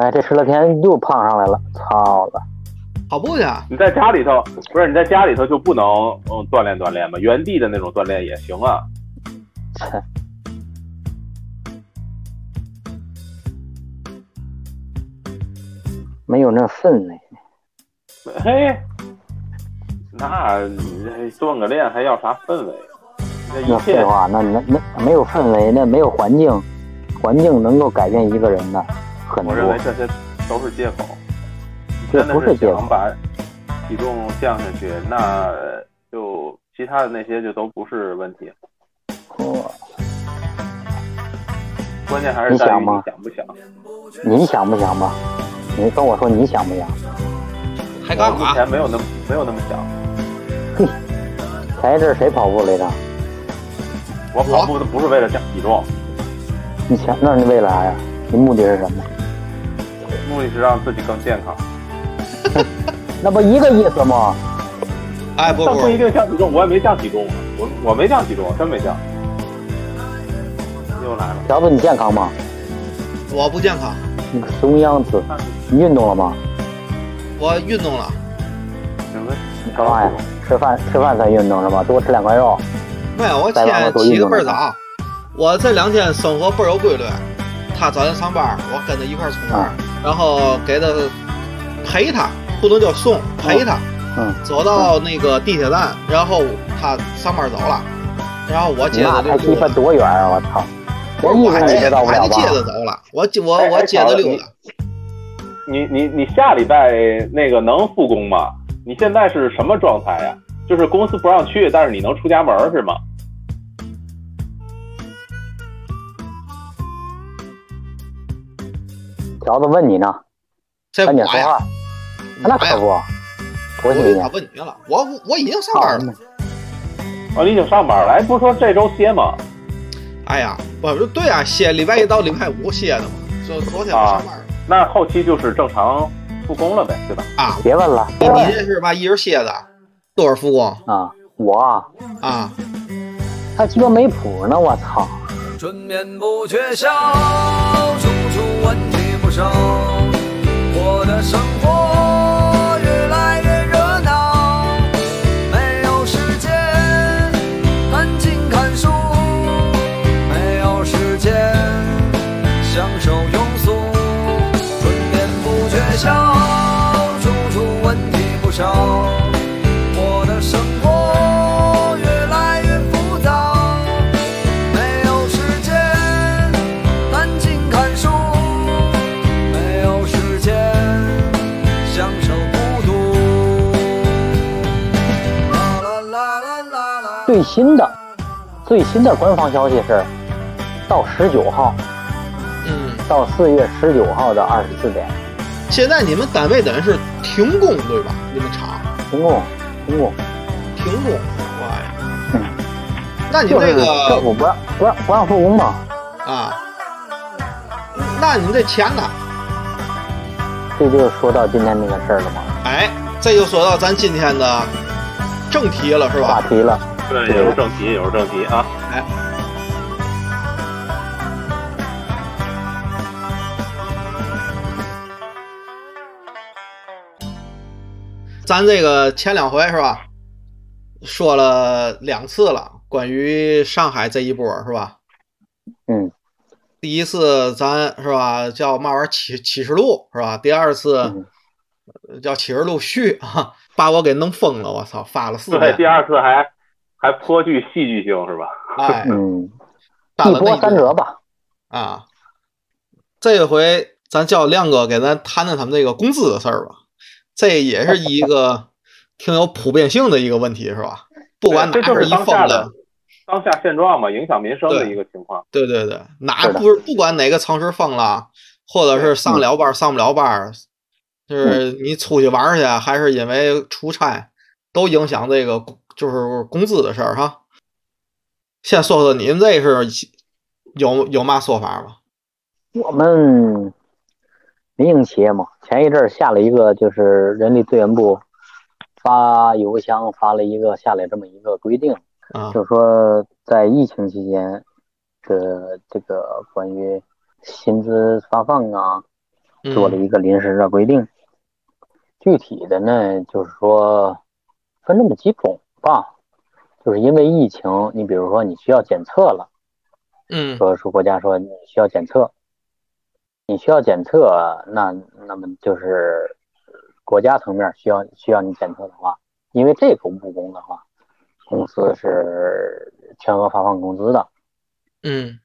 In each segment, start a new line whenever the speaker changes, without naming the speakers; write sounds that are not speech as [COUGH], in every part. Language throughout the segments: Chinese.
哎，这十来天又胖上来了，操了！
跑步去，
你在家里头不是你在家里头就不能嗯锻炼锻炼吗？原地的那种锻炼也行啊。
切，没有那氛围。
嘿，那你这锻个炼还要啥氛围？那
那
一切
废话，那那那没有氛围，那没有环境，环境能够改变一个人的很多
我。认为这些都是借口。
这
真的
不是借口
想把体重降下去，那就其他的那些就都不是问题。
我
关键还是在于你
你想吗
想不想。
你想不想吧？你跟我说你想不想？
还干嘛？
我目前没有那么没有那么想。
前一阵儿谁跑步来着？
我跑步的不是为了降体重，
你想，那你为了啥呀？你目的是什么？
目的是让自己更健康。[LAUGHS]
那不一个意思吗？
哎，不不
但不一定降体重，我也没降体重啊，我我没降体重，真没降。又来了，
小子，你健康吗？
我不健康，
你个怂样子，你运动了吗？
我运动了。
你干嘛呀？吃饭吃饭才运动是吧？多吃两块肉。
没有，我起
多运动点
个倍儿早。我这两天生活倍儿有规律。他早上上班，我跟着一块儿出门，
啊
然后给他陪他，不能叫送，陪他。
嗯，
走到那个地铁站，然后他上班走了，然后我接着就溜达。
巴多远啊！我操，
我
连一公里
还接
都到不了吧
我还得接？着走了，我我我接着溜达。
你你你下礼拜那个能复工吗？你现在是什么状态呀？就是公司不让去，但是你能出家门是吗？
条子问你呢，
这我呀
赶紧说话，。那可不，多新
他。问你了，我我已经上班了。
哦，你已经上班了，哎，不是说这周歇吗？
哎呀，不是对啊，歇礼拜一到礼拜五歇的嘛。昨昨天我上班了
那后期就是正常复工了呗，对吧？
啊。
别问了
你你这是吧？一人歇的，多少复工
啊！我啊
啊？
他鸡巴没谱呢，我操！
春眠不觉晓，处处问题我的生活
新的最新的官方消息是，到十九号，
嗯，
到四月十九号的二十四点
现在你们单位等于是停工对吧？你们厂
停工，停工。
停工，哇呀！
嗯
那你
就是
这个
政府不让不让不让复工吗，
啊，那你们这钱呢？
这就说到今天这个事儿了吗，
哎，这就说到咱今天的正题了，是吧？
话题了。
对，
对
也是正题，也是正题啊。
哎，咱这个前两回是吧，说了两次了，关于上海这一波是吧？
嗯
第一次咱是吧叫嘛玩意儿启启示录是吧？第二次叫启示录续啊，把我给弄疯了，我操，发了四
对，第二次还还颇具戏剧性是吧？
哎，
嗯，
干了那
一波三折吧。
啊。这回咱叫亮哥给咱谈谈他们这个工资的事儿吧，这也是一个挺有普遍性的一个问题，是吧？不管哪
这就是
是一疯子
当下的，当下现状嘛，影响民生的一个情况。
对对对，哪
是
不不管哪个城市封了，或者是上了班上不了班，就是你出去玩去，还是因为出差，都影响这个工就是工资的事儿哈。先说说你们这是有有嘛说法吗？
我们民营企业嘛，前一阵儿下了一个，就是人力资源部发邮箱发了一个下来这么一个规定，
啊
就是说在疫情期间的这个关于薪资发放啊，做了一个临时的规定。具体的呢，就是说分这么几种吧，就是因为疫情，你比如说你需要检测了，
嗯。
说是国家说你需要检测，你需要检测，那那么就是国家层面需要需要你检测的话，因为这个务工的话，公司是全额发放工资的。
嗯。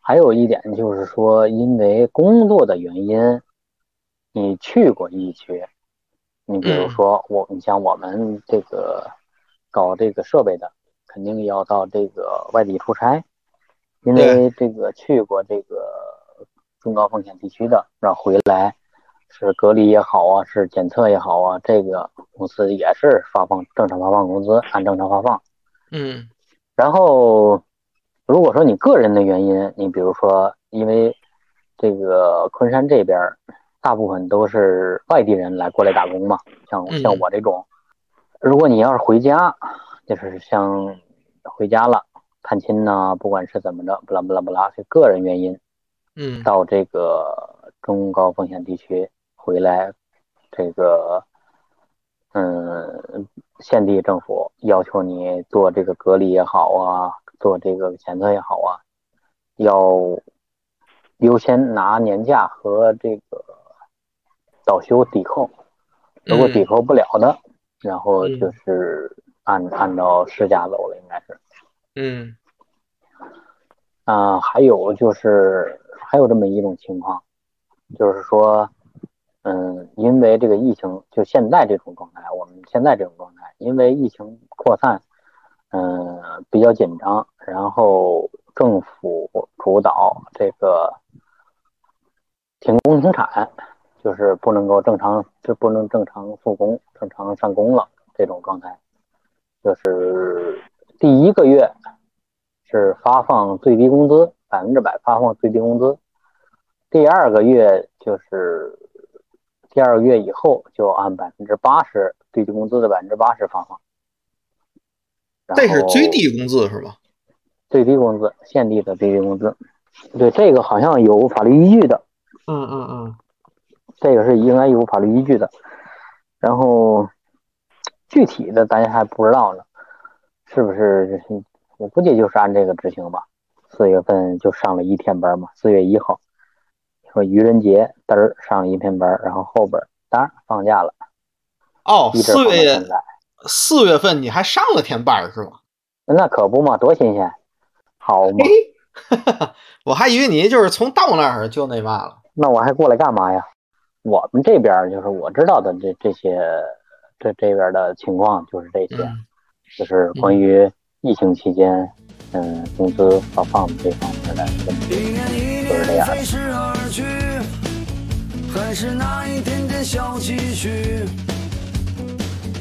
还有一点就是说，因为工作的原因，你去过疫区，你比如
嗯。
说我，你像我们这个搞这个设备的，肯定要到这个外地出差，因为这个去过这个中高风险地区的，然后回来是隔离也好啊，是检测也好啊，这个公司也是发放正常发放工资，按正常发放。
嗯。
然后，如果说你个人的原因，你比如说因为这个昆山这边大部分都是外地人来过来打工嘛，像
嗯。
像我这种，如果你要是回家，就是像回家了探亲呐、不管是怎么着，不拉不拉不拉，是个人原因
嗯
到这个中高风险地区回来，这个嗯，县地政府要求你做这个隔离也好啊，做这个检测也好啊，要优先拿年假和这个早休抵扣。如果抵扣不了的，然后就是按按照市价走了，应该是。
嗯
啊、还有就是还有这么一种情况，就是说，嗯，因为这个疫情，就现在这种状态，我们现在这种状态，因为疫情扩散，嗯，比较紧张，然后政府主导这个停工停产，就是不能够正常，就不能正常复工、正常上工了这种状态，就是第一个月是发放最低工资，百分之百发放最低工资。第二个月就是第二个月以后就按百分之八十最低工资的百分之八十发放。
这是最低工资是吧？
最低工资，现地的最低工资。对，这个好像有法律依据的，
嗯嗯嗯
这个是应该有法律依据的。然后具体的咱还不知道呢，是不是？我估计就是按这个执行吧。四月份就上了一天班嘛，四月一号说愚人节嘚儿上了一天班，然后后边儿当然放假了，
哦，四月
放到现在。
四月份你还上了天班是吗？
那可不嘛，多新鲜，好嘛。[LAUGHS]
我还以为你就是从到那儿就那嘛了。
那我还过来干嘛呀？我们这边就是我知道的这这些，这这边的情况就是这些，
嗯
就是关于疫情期间，嗯，工资发放这方面的问
一
题。
年一
就是这样
还是那一点点小积蓄。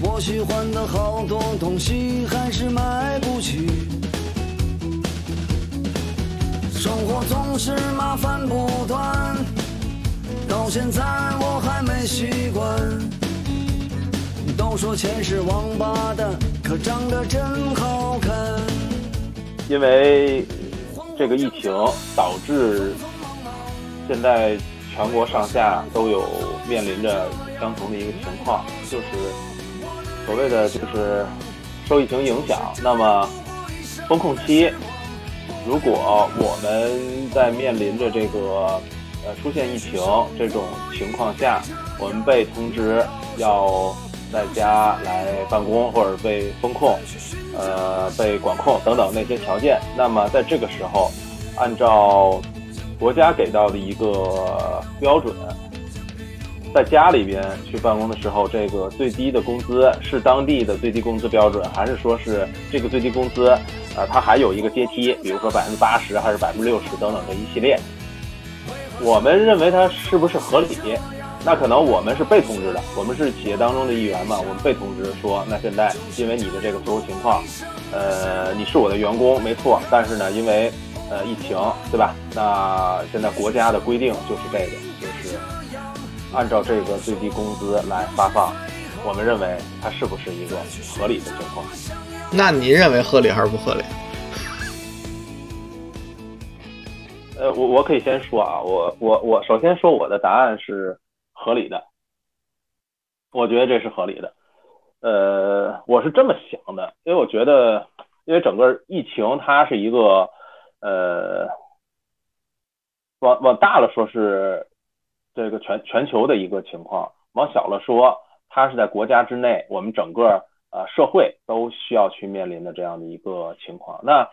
我喜欢的好多东西还是买不起。生活总是麻烦不断，到现在我还没习惯。都说钱是王八蛋，可长得真好看。
因为这个疫情导致现在全国上下都有面临着相同的一个情况，就是所谓的就是受疫情影响，那么风控期，如果我们在面临着这个呃出现疫情这种情况下，我们被通知要在家来办公或者被封控，呃，被管控等等那些条件。那么在这个时候，按照国家给到的一个标准，在家里边去办公的时候，这个最低的工资是当地的最低工资标准，还是说是这个最低工资，呃，它还有一个阶梯，比如说百分之八十还是百分之六十等等的一系列。我们认为它是不是合理？那可能我们是被通知的，我们是企业当中的一员嘛，我们被通知说，那现在因为你的这个特殊情况，呃，你是我的员工没错，但是呢，因为呃疫情，对吧？那现在国家的规定就是这个，就是按照这个最低工资来发放，我们认为它是不是一个合理的情况？
那你认为合理还是不合理？
呃，我我可以先说啊，我我我首先说我的答案是合理的，我觉得这是合理的。呃，我是这么想的，因为我觉得，因为整个疫情它是一个呃，往往大了说是这个全全球的一个情况，往小了说，它是在国家之内，我们整个呃社会都需要去面临的这样的一个情况。那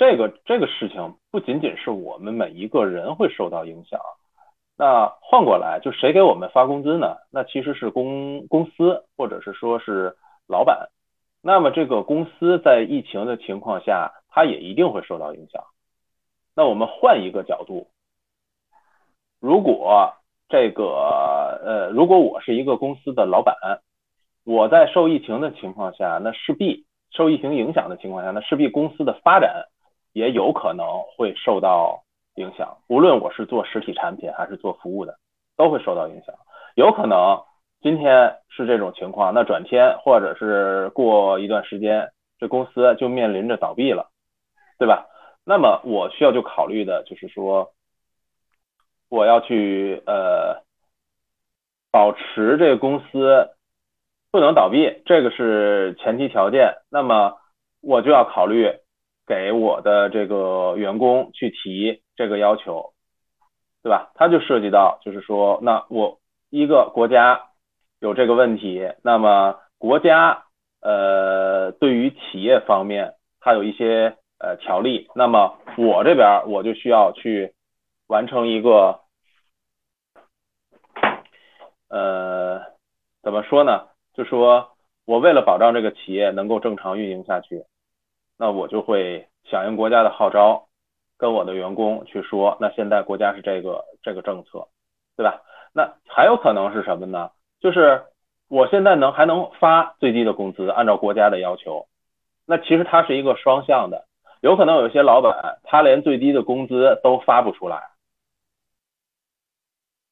这个这个事情不仅仅是我们每一个人会受到影响。那换过来，就谁给我们发工资呢？那其实是公公司，或者是说是老板。那么这个公司在疫情的情况下，它也一定会受到影响。那我们换一个角度，如果这个呃，如果我是一个公司的老板，我在受疫情的情况下，那势必受疫情影响的情况下，那势必公司的发展也有可能会受到。影响，无论我是做实体产品还是做服务的，都会受到影响。有可能今天是这种情况，那转天或者是过一段时间，这公司就面临着倒闭了，对吧？那么我需要就考虑的就是说，我要去呃保持这个公司不能倒闭，这个是前提条件。那么我就要考虑给我的这个员工去提。这个要求，对吧？它就涉及到，就是说，那我一个国家有这个问题，那么国家呃对于企业方面，它有一些呃条例，那么我这边我就需要去完成一个呃怎么说呢？就说我为了保障这个企业能够正常运营下去，那我就会响应国家的号召。跟我的员工去说，那现在国家是这个这个政策，对吧？那还有可能是什么呢？就是我现在能还能发最低的工资，按照国家的要求。那其实它是一个双向的，有可能有些老板他连最低的工资都发不出来，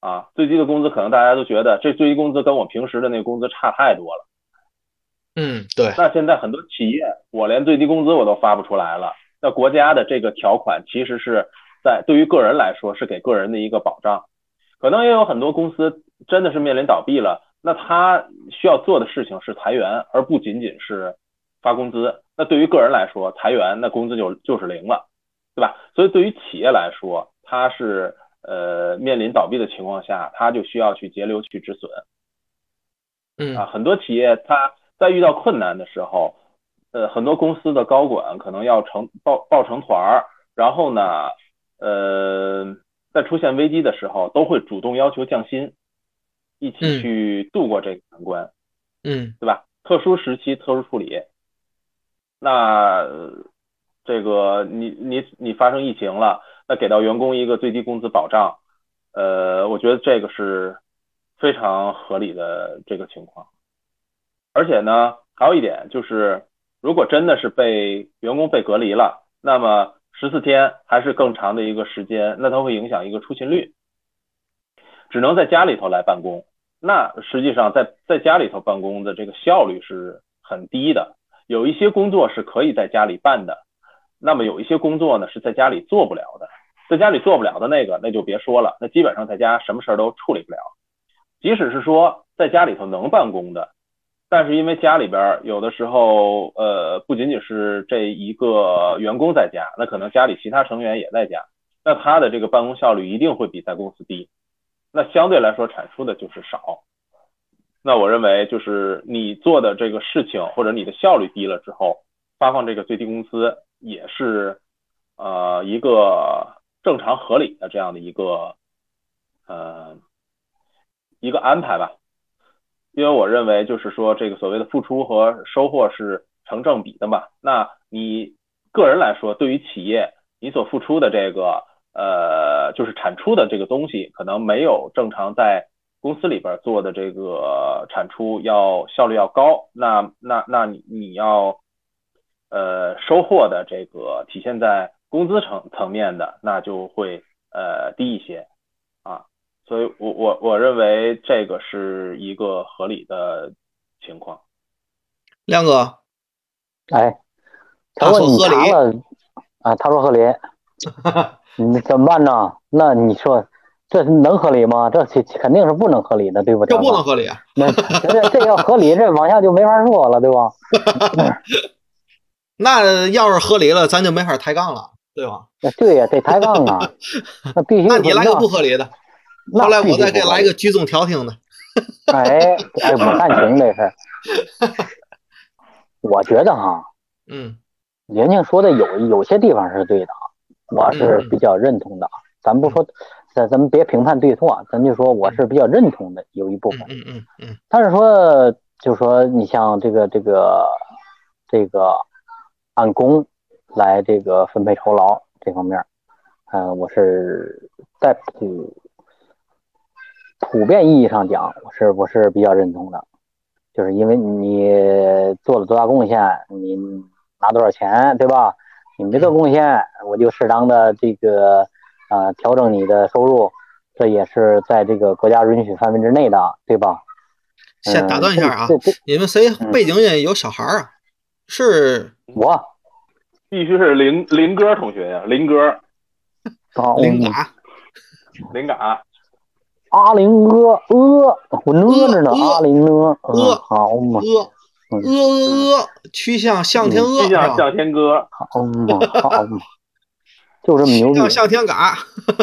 啊，最低的工资可能大家都觉得这最低工资跟我平时的那工资差太多了。
嗯，对。
那现在很多企业，我连最低工资我都发不出来了。那国家的这个条款其实是在对于个人来说是给个人的一个保障，可能也有很多公司真的是面临倒闭了，那他需要做的事情是裁员，而不仅仅是发工资。那对于个人来说，裁员那工资就就是零了，对吧？所以对于企业来说，它是呃面临倒闭的情况下，它就需要去节流去止损。
嗯
啊，很多企业它在遇到困难的时候。呃，很多公司的高管可能要成抱抱成团儿，然后呢，呃，在出现危机的时候，都会主动要求降薪，一起去度过这个难关，
嗯，
对吧？特殊时期特殊处理，那这个你你你发生疫情了，那给到员工一个最低工资保障，呃，我觉得这个是非常合理的这个情况，而且呢，还有一点就是。如果真的是被员工被隔离了，那么十四天还是更长的一个时间，那它会影响一个出勤率，只能在家里头来办公。那实际上在在家里头办公的这个效率是很低的。有一些工作是可以在家里办的，那么有一些工作呢是在家里做不了的，在家里做不了的那个那就别说了，那基本上在家什么事儿都处理不了。即使是说在家里头能办公的。但是因为家里边有的时候，呃，不仅仅是这一个员工在家，那可能家里其他成员也在家，那他的这个办公效率一定会比在公司低，那相对来说产出的就是少。那我认为就是你做的这个事情或者你的效率低了之后，发放这个最低工资也是呃一个正常合理的这样的一个呃一个安排吧。因为我认为，就是说，这个所谓的付出和收获是成正比的嘛。那你个人来说，对于企业，你所付出的这个，呃，就是产出的这个东西，可能没有正常在公司里边做的这个产出要效率要高。那那那你你要，呃，收获的这个体现在工资层层面的，那就会呃低一些。所以，我我我认为这个是一个合理的情况。
亮哥，
哎，他说你查了啊？他说合理。[LAUGHS] 你怎么办呢？那你说这能合理吗？这肯肯定是不能合理的，对不对？
这不能合理啊！
那这这要合理，这往下就没法说了，对吧？[LAUGHS]
那要是合理了，咱就没法抬杠了，对吧？
那 [LAUGHS] 对呀，得抬杠啊，那必须。
那你来个不合理的，
那
后来我再给来个居中调停的。[LAUGHS]
哎哎，我看行这事，我觉得哈，[LAUGHS]
嗯
宁宁说的有有些地方是对的，我是
嗯
比较认同的。咱不说，咱咱们别评判对错，咱就说我是比较认同的有一部分。
嗯嗯嗯嗯
但是说，就说你像这个这个这个按工来这个分配酬劳这方面，呃，我是在普普遍意义上讲，我是我是比较认同的，就是因为你做了多大贡献，你拿多少钱，对吧？你没做贡献，我就适当的这个呃调整你的收入，这也是在这个国家允许范围之内的，对吧？
先打断一下啊你们谁
嗯
背景音有小孩儿啊？是
我
必须是林林哥同学呀，林哥，
啊，
林嘎
林嘎，
阿林哥呃，我呢着呢，
呃
阿。林呢，
呃
嗯，好嘛，
阿。
嗯。
阿阿阿，曲项向天歌，
曲项？向天歌，
好嘛，好嘛，[LAUGHS] 就这么牛逼。
向天嘎。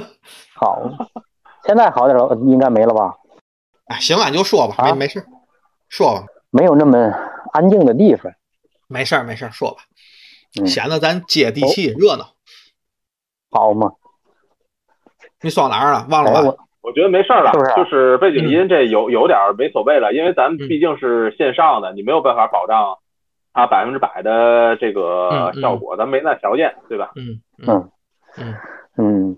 [LAUGHS]
好。嘛，现在好点了，应该没了吧？
哎，行了，你就说吧，没
啊？
没事，说吧，
没有那么安静的地方，
没事儿没事儿，说吧，
嗯，
显得咱接地气热闹。
好嘛，
你说哪儿了？忘了
哎，
吧？
我
我觉得没事儿了，
是不是
就是背景音这有有点没所谓了，因为咱们
嗯。
毕竟是线上的，你没有办法保障它百分之百的这个效果，咱没那条件，对吧？
嗯嗯
嗯。
嗯。
嗯，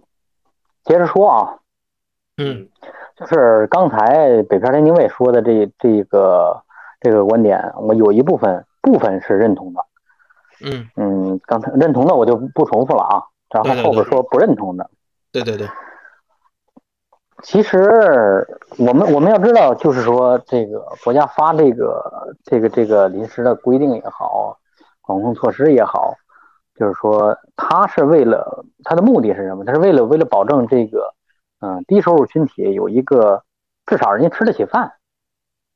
接着说啊，
嗯。
就是刚才北漂天津卫说的这这个这个观点，我有一部分部分是认同的。
嗯，
嗯，刚才认同的我就不重复了啊，然后后边说不认同的。
对对对，
其实我们我们要知道，就是说这个国家发这个这个这个临时的规定也好，管控措施也好，就是说它是为了它的目的是什么？它是为了为了保证这个嗯、低收入群体有一个至少人家吃得起饭，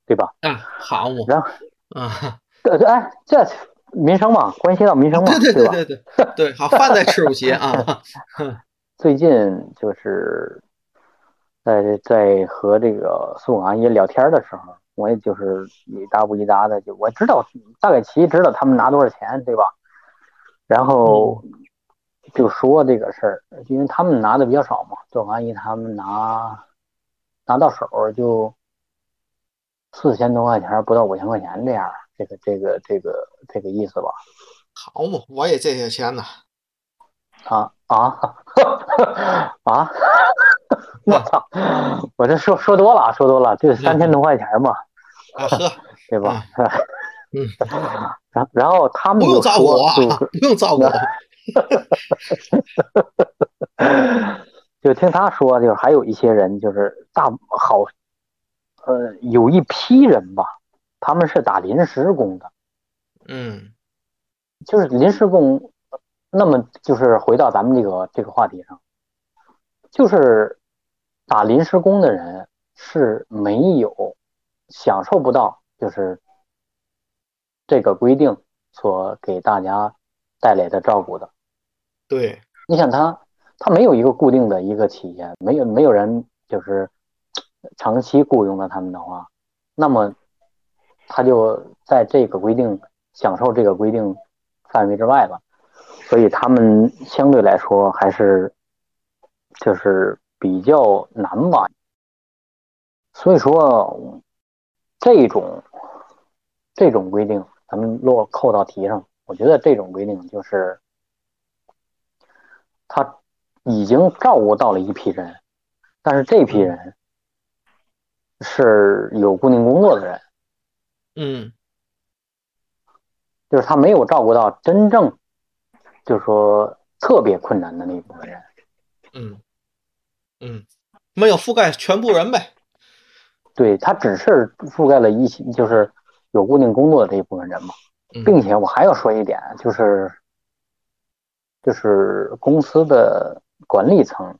对吧？
啊，好我，
然后
啊，
这这哎这民生嘛，关系到民生嘛，
对对
吧？
对对对对，好，饭再吃不起啊。[LAUGHS]
最近就是在在和这个苏永阿姨聊天的时候，我也就是一搭不一搭的，就我知道大概其知道他们拿多少钱，对吧？然后就说这个事儿，因为他们拿的比较少嘛，苏永阿姨他们拿拿到手就四千多块钱，不到五千块钱这样，这个这个这个这个意思吧？
好嘛，我也这些钱呢。
啊啊啊！[LAUGHS] [LAUGHS] 我操！我这说说多了啊，说多了，就三千多块钱嘛，
啊呵，
对吧？
嗯，[LAUGHS]
然然后他们
不用
就
照顾我不用照顾我。
就 [LAUGHS] 就听他说，就是还有一些人，就是大好，呃，有一批人吧，他们是打临时工的，
嗯
就是临时工。那么就是回到咱们这个这个话题上，就是打临时工的人是没有享受不到，就是这个规定所给大家带来的照顾的。
对，
你想他，他没有一个固定的一个企业，没有没有人就是长期雇佣了他们的话，那么他就在这个规定享受这个规定范围之外了。所以他们相对来说还是就是比较难吧。所以说这种这种规定，咱们落扣到题上，我觉得这种规定就是他已经照顾到了一批人，但是这批人是有固定工作的人，
嗯
就是他没有照顾到真正。就是说特别困难的那部分人，
嗯嗯，没有覆盖全部人呗。
对他只是覆盖了一些，就是有固定工作的这一部分人嘛，
嗯。
并且我还要说一点，就是就是公司的管理层，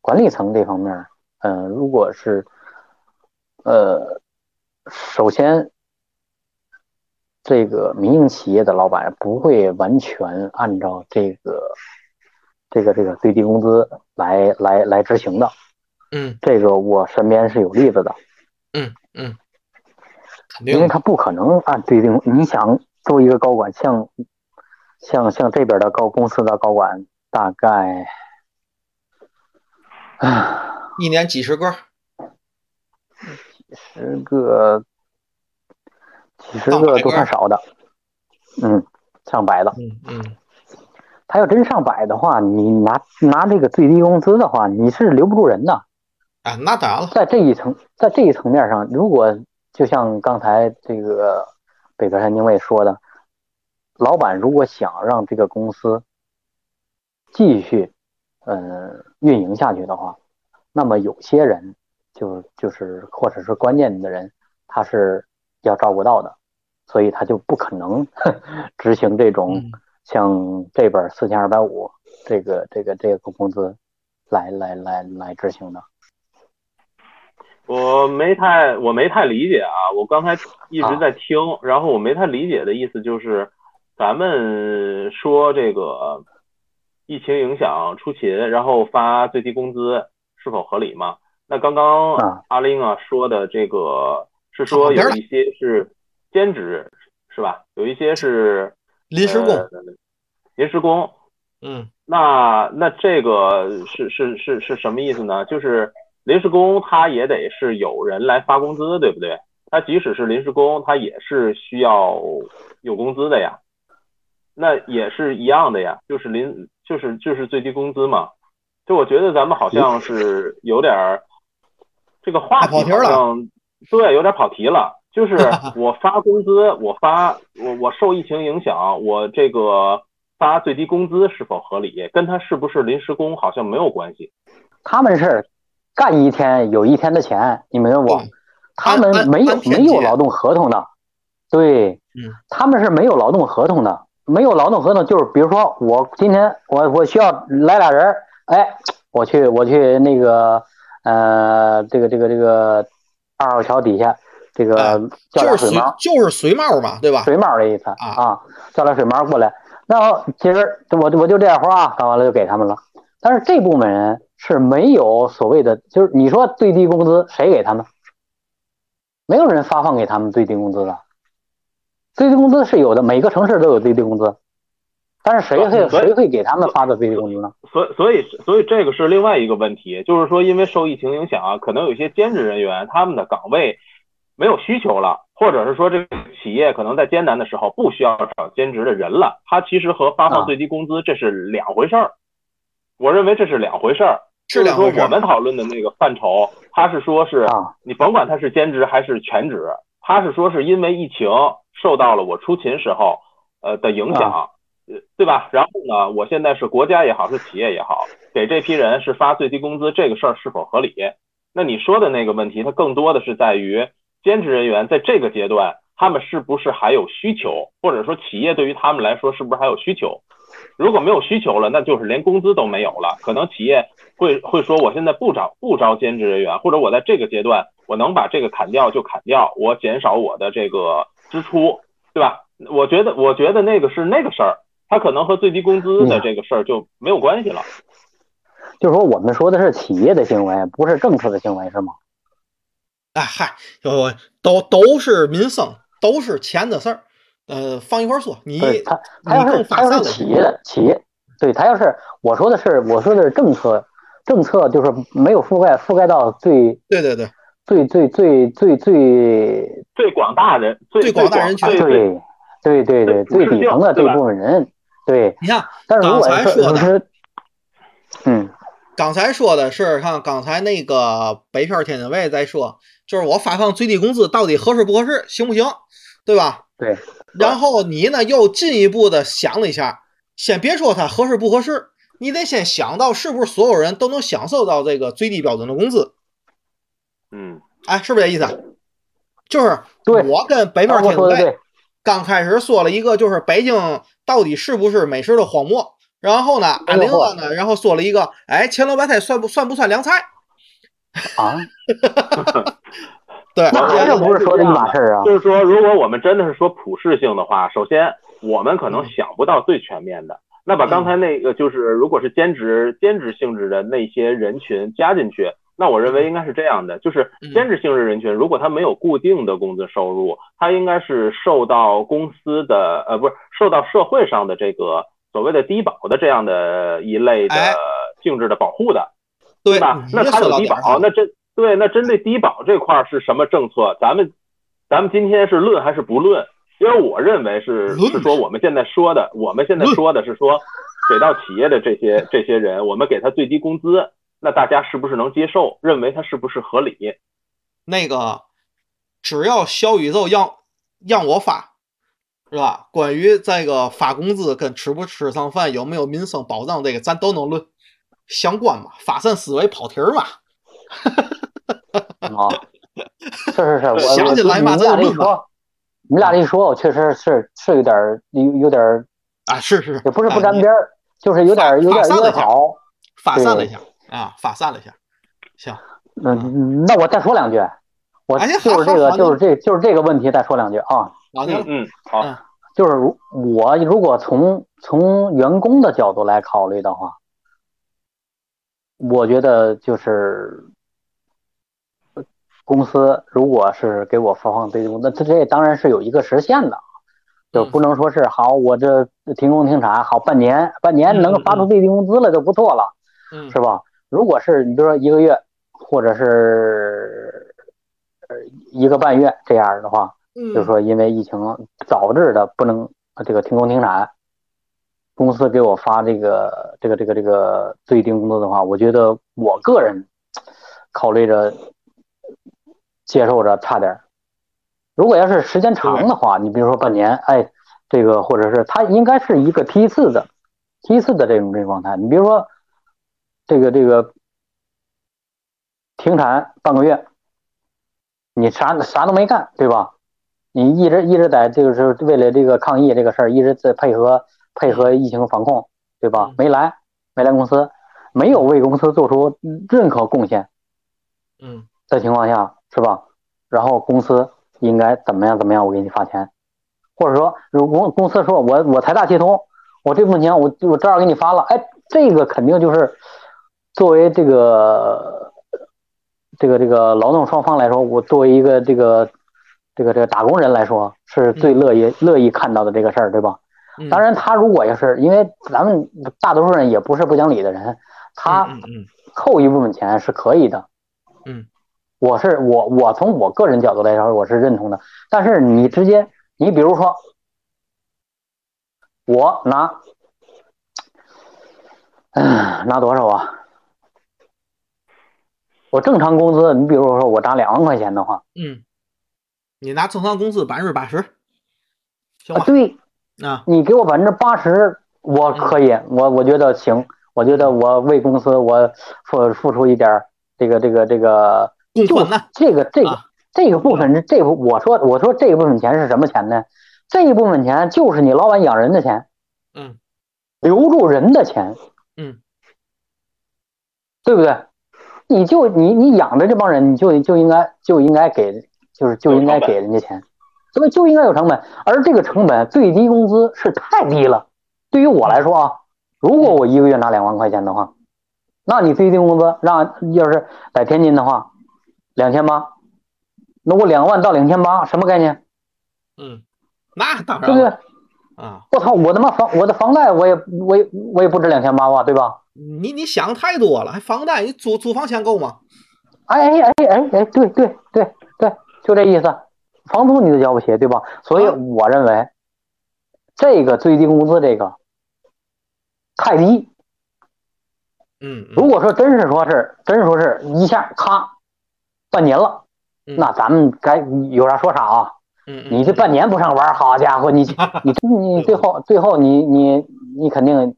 管理层这方面，嗯、如果是，呃，首先，这个民营企业的老板不会完全按照这个这个这个最低工资来来来执行的，
嗯
这个我身边是有例子的。
嗯嗯，肯
因为他不可能按最低。你想作为一个高管，像像像这边的高公司的高管，大概，啊，
一年几十个，
十个、几十
个
个都算少的，嗯，上百的。
嗯嗯
他要真上百的话，你拿拿这个最低工资的话，你是留不住人的。
啊，那当然了，
在这一层，在这一层面上，如果就像刚才这个北格山宁卫说的，老板如果想让这个公司继续嗯运营下去的话，那么有些人就就是或者是关键的人，他是要照顾到的，所以他就不可能 [LAUGHS] 执行这种
嗯
像这边四千二百五这个这个这个工资来来来来执行的。
我没太我没太理解啊，我刚才一直在听，然后我没太理解的意思就是，咱们说这个疫情影响出勤，然后发最低工资是否合理嘛？那刚刚
啊
阿玲啊说的这个是说有一些是兼职是吧？有一些是
临时工，
呃临时工，
嗯
那那这个是是是是什么意思呢？就是临时工他也得是有人来发工资，对不对？他即使是临时工，他也是需要有工资的呀。那也是一样的呀，就是临就是就是最低工资嘛。就我觉得咱们好像是有点儿这个话题
太跑题了
好像对有点跑题了。就是 [LAUGHS] 我发工资，我发我我受疫情影响，我这个发最低工资是否合理，跟他是不是临时工好像没有关系。
他们是干一天有一天的钱，你明白不？他们没有没有劳动合同的，对，
嗯
他们是没有劳动合同的，没有劳动合同就是比如说我今天我我需要来俩人儿，哎，我去我去那个呃这个这个这个二号桥底下这个
哎
叫
就是随
俩水毛，
就是随帽嘛，对吧？
随帽的意思
啊
啊，叫俩水毛过来，然后今儿我我就这点活啊，干完了就给他们了。但是这部分人是没有所谓的，就是你说最低工资谁给他们？没有人发放给他们最低工资的。最低工资是有的，每个城市都有最低工资，但是谁会谁会给他们发的最低工资呢？
所以所以所以这个是另外一个问题，就是说因为受疫情影响啊，可能有些兼职人员他们的岗位没有需求了，或者是说这个企业可能在艰难的时候不需要找兼职的人了，他其实和发
啊
放最低工资这是两回事儿。我认为这是两回事儿。就是说
是两回事儿
我们讨论的那个范畴，他是说是
啊
你甭管他是兼职还是全职，他是说是因为疫情受到了我出勤时候呃的影响，呃对吧？然后呢，我现在是国家也好，是企业也好，给这批人是发最低工资，这个事儿是否合理？那你说的那个问题，它更多的是在于兼职人员在这个阶段，他们是不是还有需求，或者说企业对于他们来说是不是还有需求？如果没有需求了，那就是连工资都没有了。可能企业会会说，我现在不招不招兼职人员，或者我在这个阶段我能把这个砍掉就砍掉，我减少我的这个支出，对吧？我觉得我觉得那个是那个事儿，它可能和最低工资的这个事儿就没有关系了。
就是说我们说的是企业的行为，不是政策的行为，是吗？
哎嗨，就都都是民生，都是钱的事儿。呃，放一块儿说，你
他，他要是他要是企业的企业，对他要是我说的是我说的是政策，政策就是没有覆盖覆盖到最
对对对，
最最最最最
最广大人最
最广大人群
最最
对对对对
最
最底层的这部分人，对。
你看
但是
说的
嗯
刚才说的是，像刚才那个北漂天津卫在说，就是我发放最低工资到底合适不合适，行不行，对吧？
对，
然后你呢又进一步的想了一下，先别说它合适不合适，你得先想到是不是所有人都能享受到这个最低标准的工资，
嗯
哎，是不是这意思？就是我跟北
面
天津卫
说的对，
刚开始说了一个，就是北京到底是不是美食的荒漠？然后呢，安林哥呢，然后说了一个，哎，乾隆白菜算不算不算凉菜？
啊，[LAUGHS]
对，
那这不是说的一码事儿啊。
就是说，如果我们真的是说普适性的话，首先我们可能想不到最全面的。那把刚才那个就是，如果是兼职兼职性质的那些人群加进去，那我认为应该是这样的：就是兼职性质人群，如果他没有固定的工资收入，他应该是受到公司的呃，不是受到社会上的这个所谓的低保的这样的一类的性质的保护的，
对
吧？那他有低保，那针对那针对低保这块是什么政策？咱们咱们今天是论还是不论？因为我认为是是说我们现在说的，我们现在说的是说给到企业的这些这些人，我们给他最低工资，那大家是不是能接受？认为他是不是合理？
那个只要小宇宙让让我发，是吧？关于这个发工资跟吃不吃上饭有没有民生保障，这个咱都能论，相关嘛？发散思维跑题儿嘛？
啊，是是是，我 [LAUGHS]
想起来嘛，
这一说。你们俩这一说，我确实是是有点有有点
啊，是是，
也不是不沾边儿，就是有点有点有点跑，
发散了一下啊，发散了一下，行，
嗯，那我再说两句，我就是这个就是这就是这个问题再说两句啊，
嗯嗯，好，
就是我如果从从员工的角度来考虑的话，我觉得就是。公司如果是给我发放最低工资，这这当然是有一个时限的，就不能说是好，我这停工停产好半年，半年能发出最低工资了就不错了，是吧？如果是你比如说一个月，或者是呃一个半月这样的话，就是说因为疫情导致的不能这个停工停产，公司给我发这个这个这个这个最低工资的话，我觉得我个人考虑着。接受着差点如果要是时间长的话，你比如说半年，哎，这个或者是它应该是一个梯次的，梯次的这种这种状态。你比如说这个这个停产半个月，你啥啥都没干，对吧？你一直一直在这个是为了这个抗疫这个事儿，一直在配合配合疫情防控，对吧？没来没来公司，没有为公司做出任何贡献，
嗯，
的情况下。是吧？然后公司应该怎么样怎么样？我给你发钱，或者说，如公公司说我我财大气粗，我这部分钱我我照样给你发了，哎，这个肯定就是作为这个这个这个劳动双方来说，我作为一个这个这个这个打工人来说，是最乐意乐意看到的这个事儿，对吧？当然，他如果要是因为咱们大多数人也不是不讲理的人，他扣一部分钱是可以的，
嗯。
我是我我从我个人角度来说，我是认同的。但是你直接，你比如说，我拿，嗯，[SIGHS] 拿多少啊？我正常工资，你比如说我拿两万块钱的话，
嗯，你拿正常工资百分之八十，行吧？
对，
啊，
你给我百分之八十，我可以，我我觉得行，我觉得我为公司我付付出一点这个这个这个。就这个这个这个部分是这部我说我说这一部分钱是什么钱呢？这一部分钱就是你老板养人的钱，
嗯，
留住人的钱，
嗯，
对不对？你就你你养着这帮人，你就就应该就应该给就是就应该给人家钱，所以就应该有成本。而这个成本最低工资是太低了。对于我来说啊，如果我一个月拿两万块钱的话，那你最低工资让要是在天津的话。两千八，那我两万到两千八，什么概念？
嗯，那当然，
对不对？
啊，
我操，我他妈房我的房贷我也我也我也不止两千八吧，对吧？
你你想太多了，还房贷？你租租房钱够吗？
哎哎哎哎哎，对对对对，就这意思，房租你都交不起，对吧？所以我认为这个最低工资这个太
低。嗯，
如果说真是说是真是说是一下咔。半年了，那咱们该有啥说啥啊！你这半年不上班，好家伙，你 [LAUGHS] 你你最后最后你你你肯定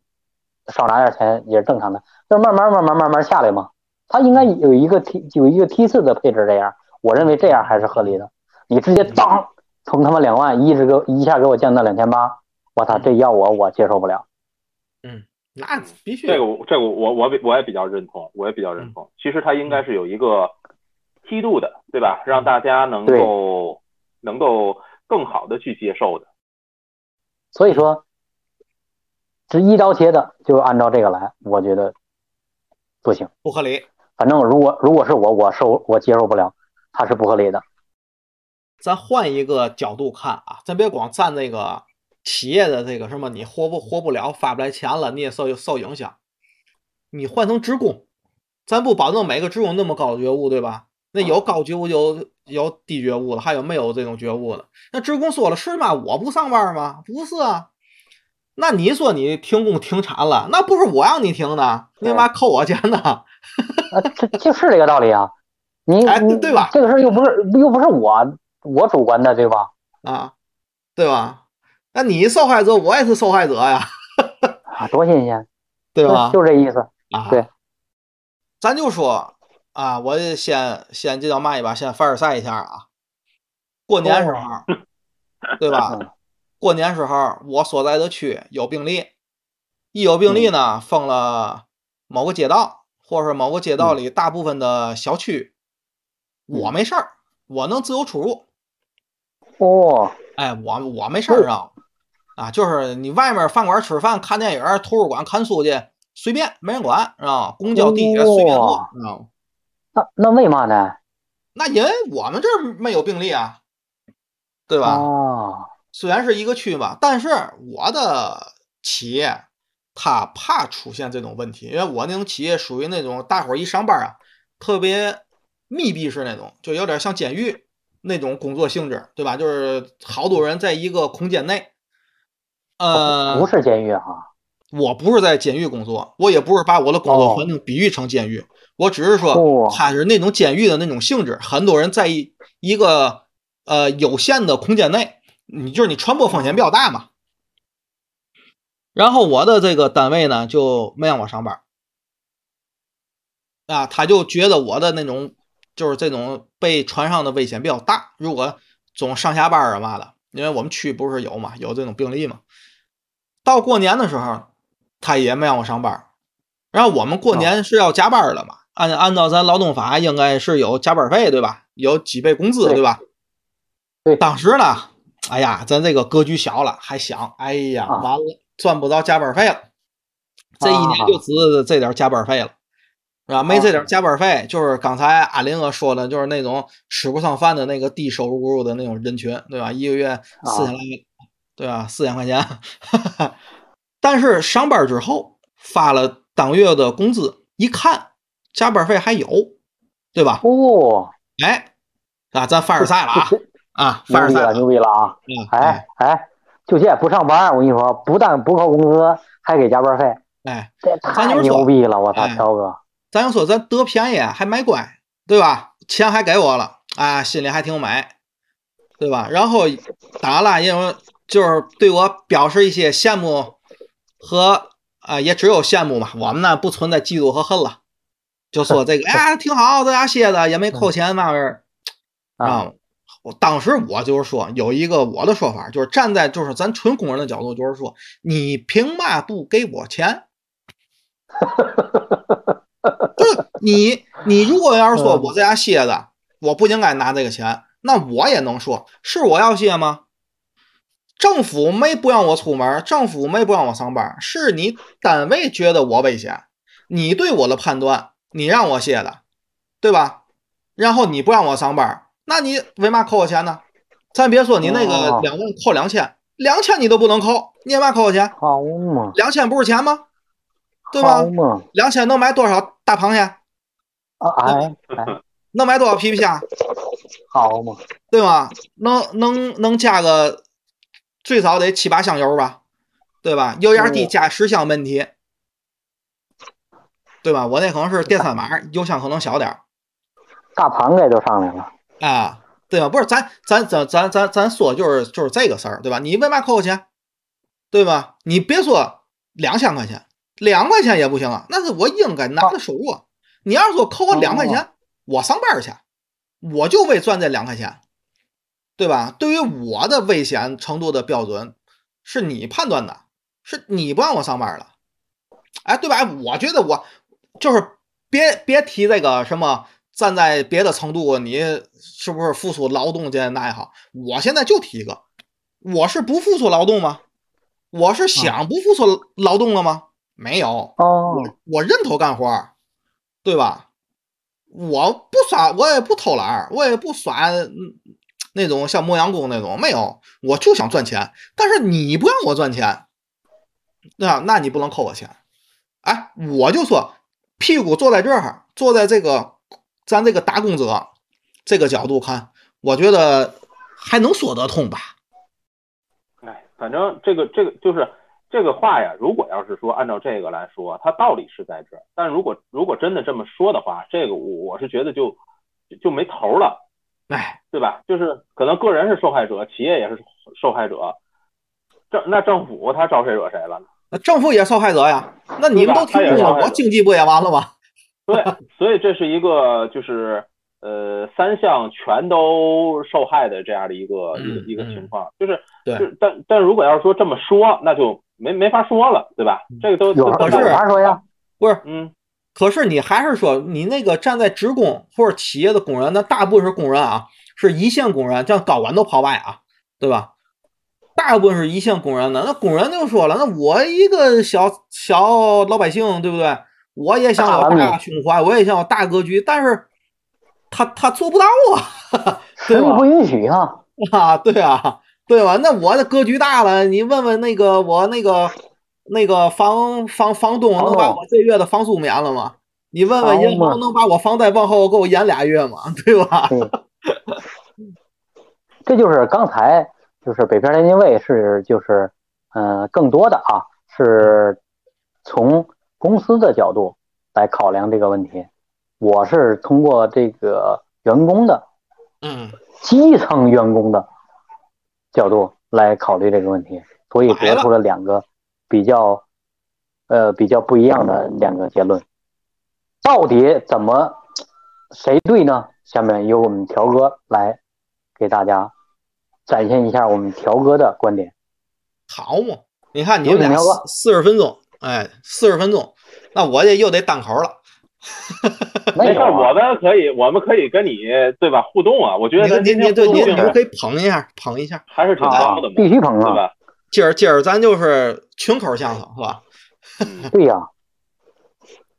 少拿点钱也是正常的，就是慢慢慢慢慢慢下来嘛。他应该有一个梯有一个梯次的配置，这样我认为这样还是合理的。你直接当从他妈两万一直给一下给我降到两千八，我操，这要我我接受不了。
嗯那必须
这个我这个我我比我也比较认同，我也比较认同。其实它应该是有一个梯度的，对吧？让大家能够能够更好的去接受的。
所以说，这一刀切的就按照这个来，我觉得不行。
不合理。
反正如果如果是我，我受我接受不了，它是不合理的。
咱换一个角度看啊，咱别光站那个企业的这个什么，你活不活不了，发不来钱了，你也受受影响。你换成职工，咱不保证每个职工那么高的觉悟，对吧？那有高觉悟，有有低觉悟的，还有没有这种觉悟的？那职工说了是吗？我不上班吗？不是啊。那你说你停工停产了，那不是我让你停的，你干嘛扣我钱呢？
啊，这就是这个道理啊。你
哎对吧
这个事儿又不是又不是我我主观的，对吧？
啊，对吧？那你受害者，我也是受害者呀，
啊，多新鲜，
对吧？[LAUGHS]
就这意思。
啊，
对，
咱就说啊，我先先这叫嘛一把，先凡尔赛一下啊。过年时候，[LAUGHS] 对吧
嗯？
过年时候，我所在的区有病例，一有病例呢，封了某个街道，或者是某个街道里大部分的小区，我没事儿，我能自由出入。
哦，
哎，我我没事儿啊，啊，就是你外面饭馆吃饭、看电影、图书馆看书去，随便没人管，啊，公交、地铁随便坐，
哇
知道吗？
那那为嘛呢？
那因为我们这儿没有病例啊，对吧？
哦，
虽然是一个区吧，但是我的企业他怕出现这种问题，因为我那种企业属于那种大伙儿一上班啊，特别密闭式那种，就有点像监狱那种工作性质，对吧？就是好多人在一个空间内。呃，
不是监狱哈。
我不是在监狱工作，我也不是把我的工作环境比喻成监狱，我只是说
哦
它是那种监狱的那种性质，很多人在一一个呃有限的空间内，你就是你传播风险比较大嘛。然后我的这个单位呢就没让我上班，啊，他就觉得我的那种就是这种被传上的危险比较大，如果总上下班啊嘛的，因为我们区不是有嘛，有这种病例嘛。到过年的时候，他也没让我上班。然后我们过年是要加班的嘛，按按照咱劳动法应该是有加班费对吧？有几倍工资
对
对吧？
对
当时呢，哎呀，咱这个格局小了，还想，哎呀，
啊
完了，赚不着加班费了，这一年
啊
就值这点加班费了。是吧？没这点加班费，就是刚才阿林哥说的，就是那种吃不上饭的那个低收入的那种人群，对吧？一个月四千来，对吧？四千块钱，[LAUGHS] 但是上班之后发了当月的工资，一看加班费还有，对吧？
哦，
哎，啊，咱凡尔赛了啊啊，凡尔赛了，
牛逼了啊！
嗯
哎哎，就这不上班，我跟你说，不但不扣工资，还给加班费，
哎，
这太牛逼了！我操，
哎
乔哥，
咱就说咱得便宜还买乖，对吧？钱还给我了啊，心里还挺美，对吧？然后当然了，因为就是对我表示一些羡慕和啊、也只有羡慕嘛。我们呢不存在嫉妒和恨了，就说这个哎 [LAUGHS] 挺好，这家歇的也没扣钱嘛玩意儿
啊，
啊。我当时我就是说有一个我的说法，就是站在就是咱纯工人的角度，就是说你凭嘛不给我钱？[LAUGHS] [LAUGHS] 就是你，你如果要是说
嗯
我在家歇着，我不应该拿这个钱，那我也能说是我要歇吗？政府没不让我出门，政府没不让我上班，是你单位觉得我危险，你对我的判断，你让我歇的，对吧？然后你不让我上班，那你为嘛扣我钱呢？咱别说你那个
哦
两万扣两千，两千你都不能扣，你为嘛扣我钱？
好嘛，
两千不是钱吗？对吧两千能买多少大螃蟹？
啊哎哎，
能买多少皮皮虾？
好嘛，
对吧？能能能加个最少得七八箱油吧，对吧？油压低
嗯
加十箱问题，对吧？我那可能是电三码，油箱可能小点儿
大螃蟹就上来了，
啊，对吧？不是咱咱咱咱咱咱说就是就是这个事儿，对吧？你为嘛扣我钱，对吧？你别说两千块钱，两块钱也不行啊，那是我应该拿的收入啊。你要是说扣我两块钱，我上班去，我就为赚这两块钱，对吧？对于我的危险程度的标准，是你判断的，是你不让我上班了，哎，对吧？我觉得我就是别别提这个什么，站在别的程度，你是不是付出劳动这那也好，我现在就提一个，我是不付出劳动吗？我是想不付出劳动了吗？没有，
哦
我我认头干活儿，对吧？我不耍，我也不偷懒，我也不耍嗯那种像磨洋工那种，没有，我就想赚钱。但是你不让我赚钱，那那你不能扣我钱。哎，我就说，屁股坐在这儿，坐在这个咱这个打工者这个角度看，我觉得还能说得通吧？
哎，反正这个这个就是这个话呀，如果要是说按照这个来说，它道理是在这儿，但如果如果真的这么说的话，这个我我是觉得就就就没头了。
哎，
对吧？就是可能个人是受害者，企业也是受害者，政那政府他招谁惹谁了呢？
那政府也受害者呀。那你们都停工了，我经济不也完了吗？
对，所以这是一个就是呃三项全都受害的这样的一个、一个
嗯
一个
嗯
情况，就是
对
就是但但如果要是说这么说，那就没没法说了，对吧？这个都
有
可是
有啥说呀？
不是，
嗯
可是你还是说，你那个站在职工或者企业的工人，那大部分是工人啊，是一线工人，像高管都跑外啊，对吧？大部分是一线工人的，那工人就说了，那我一个小小老百姓，对不对？我也想有
大
大胸怀，我也想有大格局，但是他他做不到啊，[LAUGHS] 对吧
实力不？允许啊！
啊，对啊，对吧？那我的格局大了，你问问那个我那个那个房房房东能把我这月的房租免了吗？你问问银行能把我房贷往后给我延俩月吗？对吧？
对，[LAUGHS] 这就是刚才就是北漂联勤卫是就是嗯、呃更多的啊是从公司的角度来考量这个问题，我是通过这个员工的
嗯，
基层员工的角度来考虑这个问题，所以得出了两个比较呃比较不一样的两个结论。到底怎么谁对呢？下面由我们条哥来给大家展现一下我们条哥的观点。
好嘛，你看你们俩四十分钟，哎，四十分钟，那我这又得单口了。
没事，我们可以我们可以跟你对吧互动啊？我觉得
你
咱今天
你你对
互动性
你你们可以捧一下，捧一下。
还是挺高的嘛，
必须捧啊！
对吧？
今儿今儿咱就是群口相声，是吧？
对呀、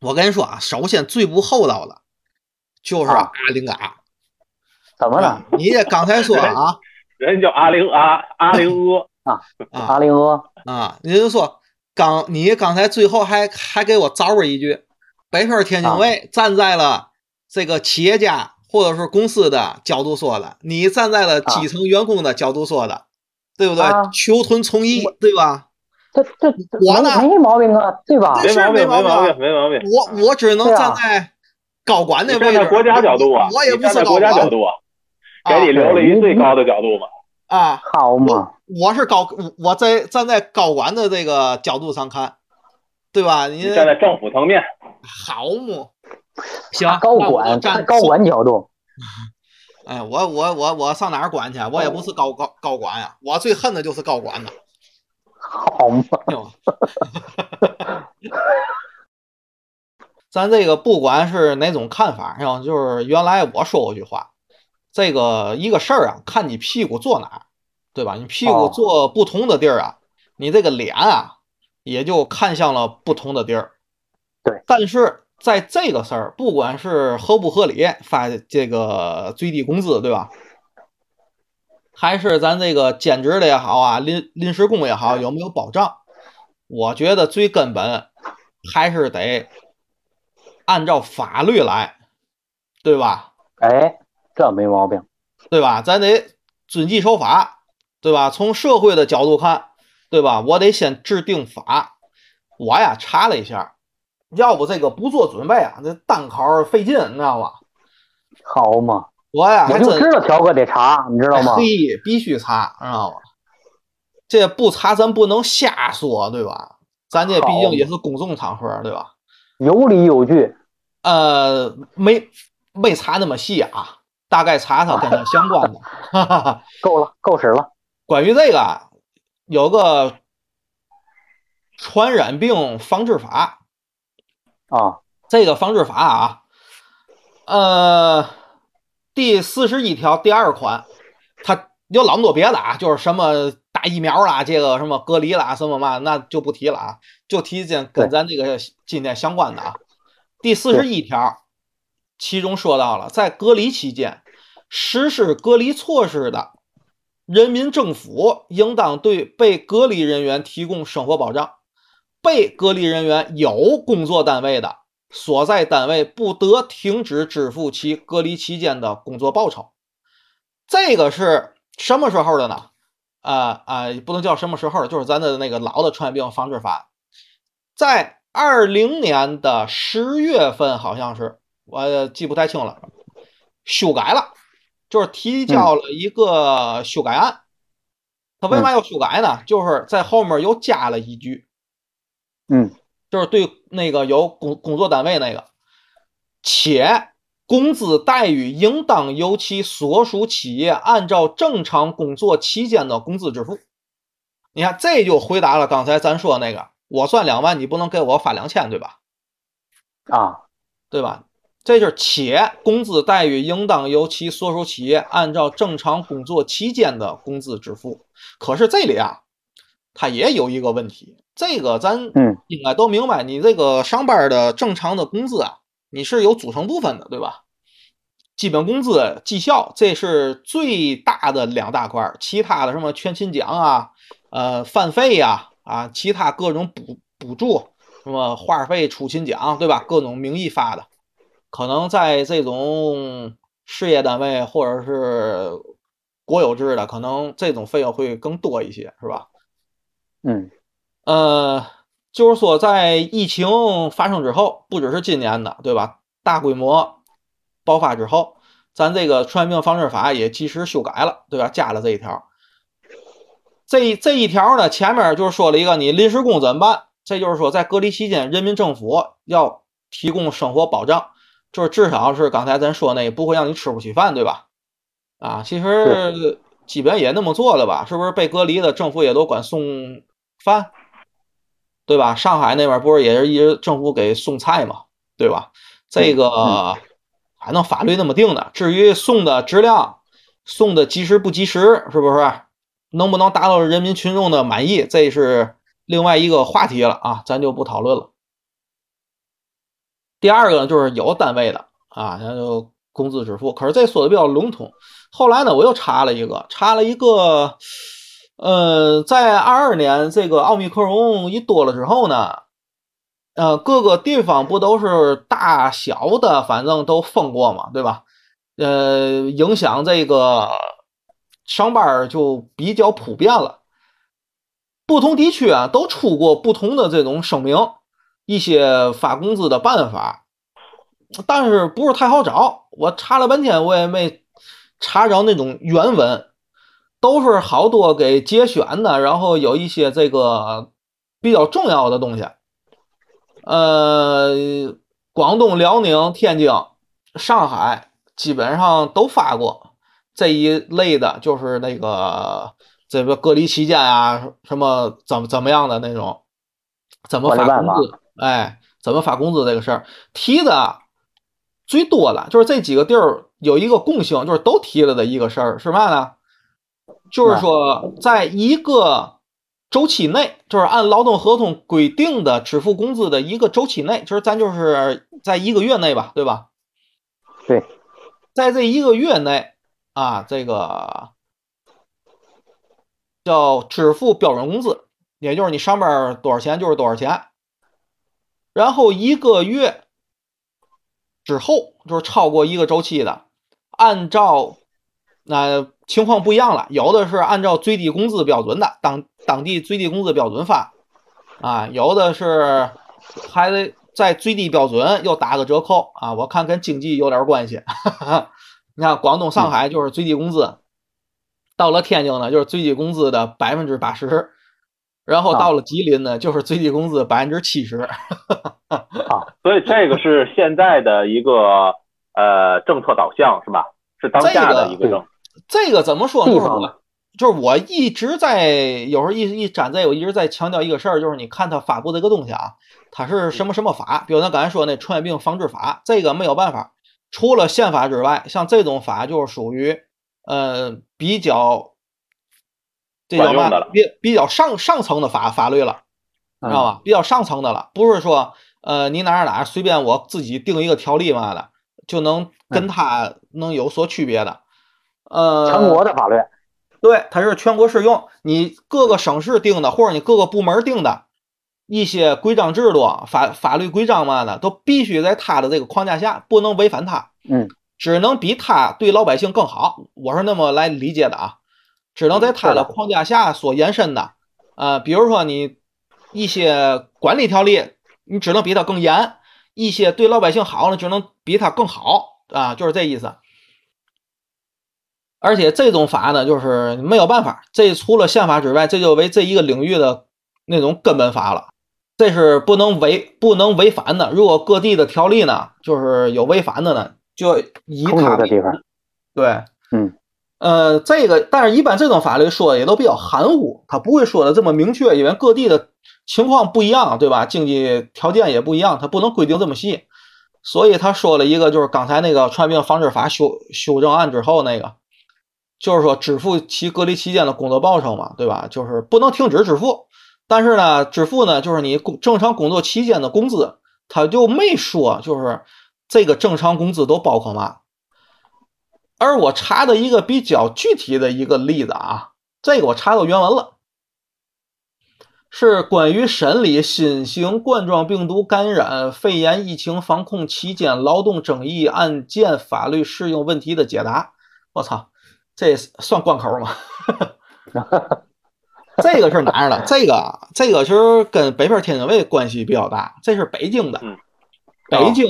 我跟你说啊，首先最不厚道的就是
啊
阿玲嘎。
怎么了？
你这刚才说啊 [LAUGHS]
人叫阿玲阿阿玲阿，
啊
阿玲阿
啊，你就说刚你刚才最后还还给我找了一句，北漂天津卫站在了这个企业家或者是公司的角度说的，你站在了基层员工的角度说的，对不对？
啊
求同存异，对吧？
这这
我呢
没没毛病啊，对吧？
没毛病，
没毛病
没毛病。
我我只能站在高管那
你
位置，
站在国家角度啊，
我也不是
国家角度啊，
啊
给你留了一最高的角度嘛。
啊，
好嘛，
我是高，我在站在高管的这个角度上看，对吧？你
你站在政府层面，
好么？行，
高管
站
高管角度，
哎，我我我我上哪儿管去？我也不是高高高管呀，我最恨的就是高管呐，
好嘛，
对吧？[LAUGHS] 咱这个不管是哪种看法，上就是原来我说过句话，这个一个事儿啊，看你屁股坐哪儿，对吧？你屁股
哦
坐不同的地儿啊，你这个脸啊也就看向了不同的地儿。
对，
但是在这个事儿，不管是合不合理，发这个最低工资，对吧？还是咱这个兼职的也好啊，临临时工也好，有没有保障？我觉得最根本还是得按照法律来，对吧？
哎，这没毛病。
对吧？咱得遵纪守法，对吧？从社会的角度看，对吧？我得先制定法。我呀查了一下，要不这个不做准备啊，这单考费劲，你知道吗？
好嘛，
我呀
我就知道条哥得查，你知道吗？
嘿，必须查，知道吗？这不查咱不能瞎说，对吧？咱这毕竟也是公众场合，对吧？
有理有据。
呃，没没查那么细啊，大概查查跟它相关的。[LAUGHS] 哈哈哈。
够了，够使了。
关于这个啊，有个传染病防治法
啊，
这个防治法啊，呃，第四十一条第二款，它有老么多别的啊，就是什么打疫苗啦，这个什么隔离啦，什么嘛，那就不提了啊，就提件跟咱这个今天相关的啊。第四十一条，其中说到了，在隔离期间实施隔离措施的。人民政府应当对被隔离人员提供生活保障。被隔离人员有工作单位的，所在单位不得停止支付其隔离期间的工作报酬。这个是什么时候的呢？啊啊，不能叫什么时候，就是咱的那个老的传染病防治法，在二零年的十月份，好像是我记不太清了，修改了。就是提交了一个修改案，他为嘛要修改呢？就是在后面又加了一句，
嗯，
就是对那个有工工作单位那个，且工资待遇应当由其所属企业按照正常工作期间的工资支付。你看，这就回答了刚才咱说那个，我算两万，你不能给我发两千，对吧？
啊，
对吧？这就是且工资待遇应当由其所属企业按照正常工作期间的工资支付。可是这里啊，它也有一个问题，这个咱应该都明白，你这个上班的正常的工资啊，你是有组成部分的，对吧？基本工资、绩效，这是最大的两大块，其他的什么全勤奖啊、呃饭费呀、啊其他各种补补助，什么话费、出勤奖，对吧？各种名义发的。可能在这种事业单位或者是国有制的，可能这种费用会更多一些，是吧？
嗯，
呃，就是说，在疫情发生之后，不只是今年的，对吧？大规模爆发之后，咱这个传染病防治法也及时修改了，对吧？加了这一条。这这一条呢，前面就是说了一个，你临时工怎么办？这就是说，在隔离期间，人民政府要提供生活保障。就是至少是刚才咱说那不会让你吃不起饭，对吧？啊，其实基本也那么做了吧？是不是被隔离的政府也都管送饭，对吧？上海那边不是也是一直政府给送菜嘛，对吧？这个反正法律那么定的。至于送的质量、送的及时不及时，是不是能不能达到人民群众的满意，这是另外一个话题了啊，咱就不讨论了。第二个呢，就是有单位的啊，那就工资支付。可是这说的比较笼统。后来呢，我又查了一个，查了一个，呃，在二二年这个奥密克戎一多了之后呢，呃，各个地方不都是大小的，反正都封过嘛，对吧？呃，影响这个上班就比较普遍了。不同地区啊，都出过不同的这种声明。一些发工资的办法，但是不是太好找。我查了半天，我也没查着那种原文，都是好多给节选的，然后有一些这个比较重要的东西。呃，广东、辽宁、天津、上海基本上都发过这一类的，就是那个这个隔离期间啊，什么怎么怎么样的那种，怎么发工资。哎，怎么发工资这个事儿提的最多的，就是这几个地儿有一个共性，就是都提了的一个事儿是嘛呢？就是说，在一个周期内，就是按劳动合同规定的支付工资的一个周期内，就是咱就是在一个月内吧，对吧？
对，
在这一个月内啊，这个叫支付标准工资，也就是你上班多少钱就是多少钱。然后一个月之后，就是超过一个周期的，按照那情况不一样了，有的是按照最低工资标准的，当当地最低工资标准发啊，有的是还得在最低标准又打个折扣啊。我看跟经济有点关系，[LAUGHS] 你看广东、上海就是最低工资，到了天津呢就是最低工资的百分之八十。然后到了吉林呢，就是最低工资百分之七十，
啊，所以这个是现在的一个呃政策导向是吧？是当下的一个政。
这个怎么说呢？就是我一直在有时候一一展在，我一直在强调一个事儿，就是你看他发布这个东西啊，它是什么什么法，比如咱刚才说那传染病防治法，这个没有办法，除了宪法之外，像这种法就是属于呃比较这叫嘛比比较上上层的法法律了。知道吧？比较上层的了，不是说呃你哪儿哪儿随便我自己定一个条例嘛的，就能跟他能有所区别的。呃，
全国的法律，
对，它是全国适用，你各个省市定的，或者你各个部门定的一些规章制度、法法律规章嘛的，都必须在它的这个框架下，不能违反它，
嗯，
只能比它对老百姓更好。我是那么来理解的啊，只能在它的框架下所延伸的。呃，比如说你一些管理条例，你只能比它更严；一些对老百姓好的，只能比它更好啊，就是这意思。而且这种法呢，就是没有办法，这除了宪法之外，这就为这一个领域的那种根本法了，这是不能违不能违反的。如果各地的条例呢，就是有违反的呢，就以
冲
它为
突的地方，
对，
嗯，
呃，这个，但是一般这种法律说的也都比较含糊，他不会说的这么明确，因为各地的情况不一样，对吧？经济条件也不一样，他不能规定这么细。所以他说了一个，就是刚才那个传染病防治法修修正案之后那个，就是说支付其隔离期间的工作报酬嘛，对吧？就是不能停止支付，但是呢，支付呢就是你工正常工作期间的工资，他就没说就是这个正常工资都包括嘛。而我查的一个比较具体的一个例子啊，这个我查到原文了，是关于审理新型冠状病毒感染肺炎疫情防控期间劳动争议案件法律适用问题的解答。我操，这算贯口吗？[LAUGHS] 这个是哪儿的？[LAUGHS] 这个啊这个其实跟北边天津卫关系比较大，这是北京的，
嗯
北京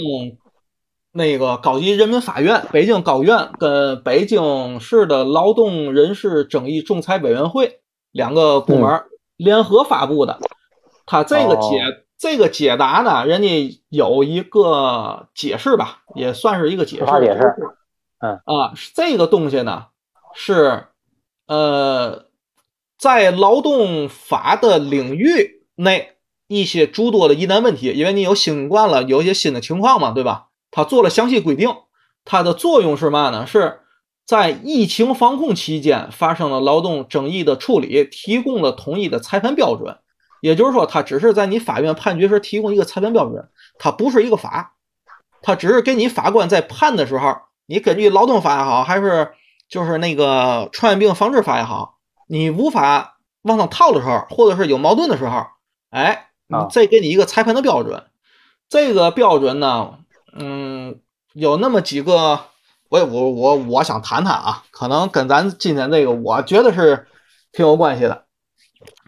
那个高级人民法院、北京高院跟北京市的劳动人事争议仲裁委员会两个部门联合发布的。他这个解、
哦
这个解答呢，人家有一个解释吧，也算是一个解释。
解释嗯
啊，这个东西呢是呃，在劳动法的领域内一些诸多的疑难问题，因为你有新冠了，有一些新的情况嘛，对吧？它做了详细规定，它的作用是嘛呢？是在疫情防控期间发生了劳动争议的处理，提供了统一的裁判标准。也就是说，它只是在你法院判决时提供一个裁判标准，它不是一个法，它只是给你法官在判的时候，你根据劳动法也好，还是就是那个传染病防治法也好，你无法往上套的时候，或者是有矛盾的时候，哎，再给你一个裁判的标准。这个标准呢，嗯，有那么几个，我我我我想谈谈啊，可能跟咱今天这个我觉得是挺有关系的，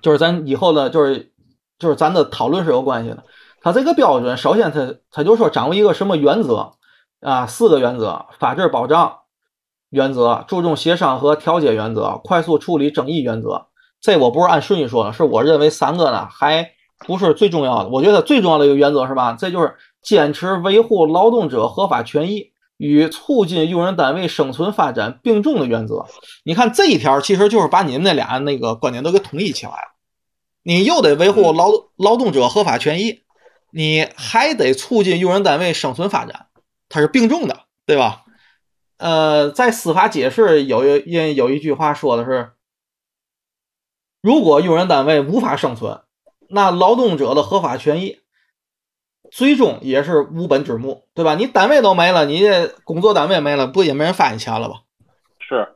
就是咱以后的，就是就是咱的讨论是有关系的。它这个标准，首先它它就说掌握一个什么原则啊？四个原则：法治保障原则、注重协商和调解原则、快速处理争议原则。这我不是按顺序说的，是我认为三个呢还不是最重要的。我觉得最重要的一个原则是吧？这就是坚持维护劳动者合法权益与促进用人单位生存发展并重的原则。你看这一条，其实就是把你们那俩那个观点都给统一起来了。你又得维护劳劳动者合法权益，你还得促进用人单位生存发展，它是并重的，对吧？呃，在司法解释有一有一句话说的是，如果用人单位无法生存，那劳动者的合法权益最终也是无本之木，对吧？你单位都没了，你这工作单位没了，不也没人发你钱了吧？
是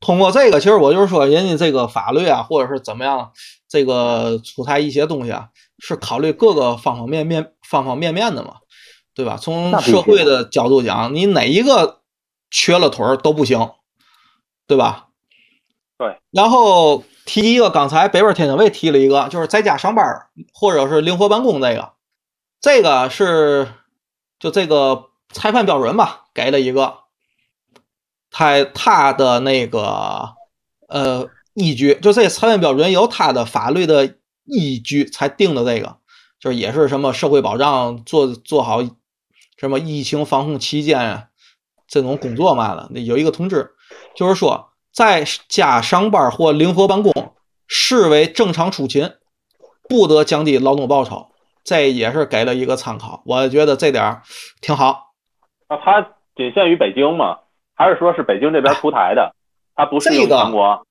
通过这个，其实我就是说，人家这个法律啊，或者是怎么样，这个出台一些东西啊，是考虑各个方方面面、方方面面的嘛，对吧？从社会的角度讲，你哪一个缺了腿儿都不行，对吧？
对。
然后提一个，刚才北边天津卫提了一个，就是在家上班儿或者是灵活办公这个，这个是就这个裁判标准吧，给了一个。他他的那个呃依据，就这裁判标准有他的法律的依据才定的这个，就是也是什么社会保障做做好什么疫情防控期间这种工作嘛的，有一个通知，就是说在家上班或灵活办公，视为正常出勤，不得降低劳动报酬。这也是给了一个参考，我觉得这点儿挺好。
那它仅限于北京吗？还是说是北京这边出台的？它不适用
这个
全国？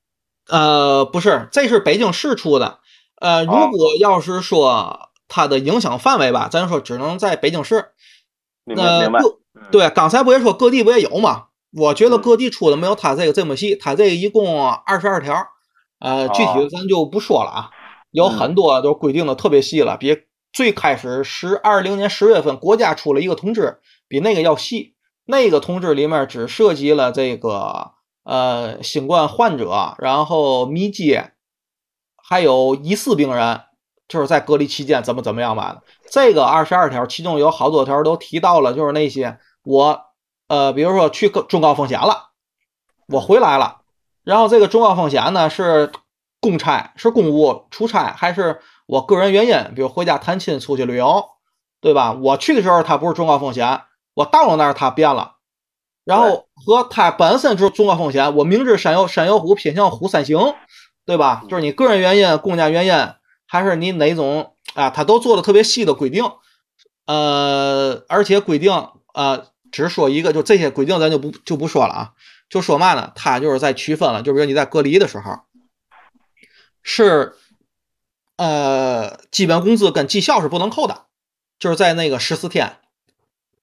呃，不是，这是北京市出的。呃，如果要是说它的影响范围吧，咱说只能在北京市。
明白
呃，
明白。
各
嗯
对，刚才不也说各地不也有吗？我觉得
嗯
各地出的没有他这个这么细，他这个一共二十二条，呃，具体的咱就不说了啊，有
嗯
很多都规定的特别细了，比最开始十二零年十月份国家出了一个通知，比那个要细。那个通知里面只涉及了这个呃新冠患者，然后密接，还有疑似病人，就是在隔离期间怎么怎么样吧的。这个二十二条，其中有好多条都提到了，就是那些我呃，比如说去高中高风险了，我回来了，然后这个中高风险呢是公差，是公务出差，还是我个人原因，比如回家探亲、出去旅游，对吧？我去的时候它不是中高风险，我到了那儿它变了，然后和它本身就是中高风险，我明知山有山有虎，偏向虎山行，对吧？就是你个人原因、公家原因，还是你哪种啊？它都做的特别细的规定，呃，而且规定呃，只说一个，就这些规定咱就不就不说了啊，就说嘛呢？它就是在区分了，就比如你在隔离的时候，是呃，基本工资跟绩效是不能扣的，就是在那个十四天，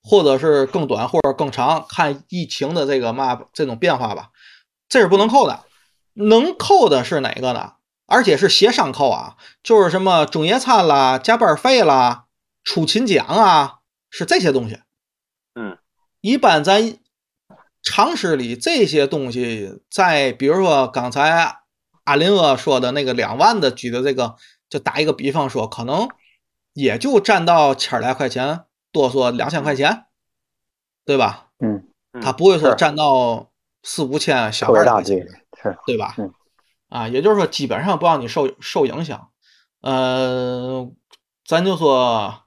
或者是更短或者更长，看疫情的这个嘛这种变化吧，这是不能扣的。能扣的是哪个呢？而且是协商扣啊，就是什么中夜餐啦、加班费啦、出勤奖啊，是这些东西。
嗯，
一般咱常识里这些东西，在比如说刚才阿林哥说的那个两万的举的这个，就打一个比方说，可能也就占到千来块钱，多说两千块钱，对吧？
嗯，
嗯
他不会说占到四五千小
特别大比
二块钱
例，是，
对吧？
嗯
啊，也就是说，基本上不让你受受影响。呃，咱就说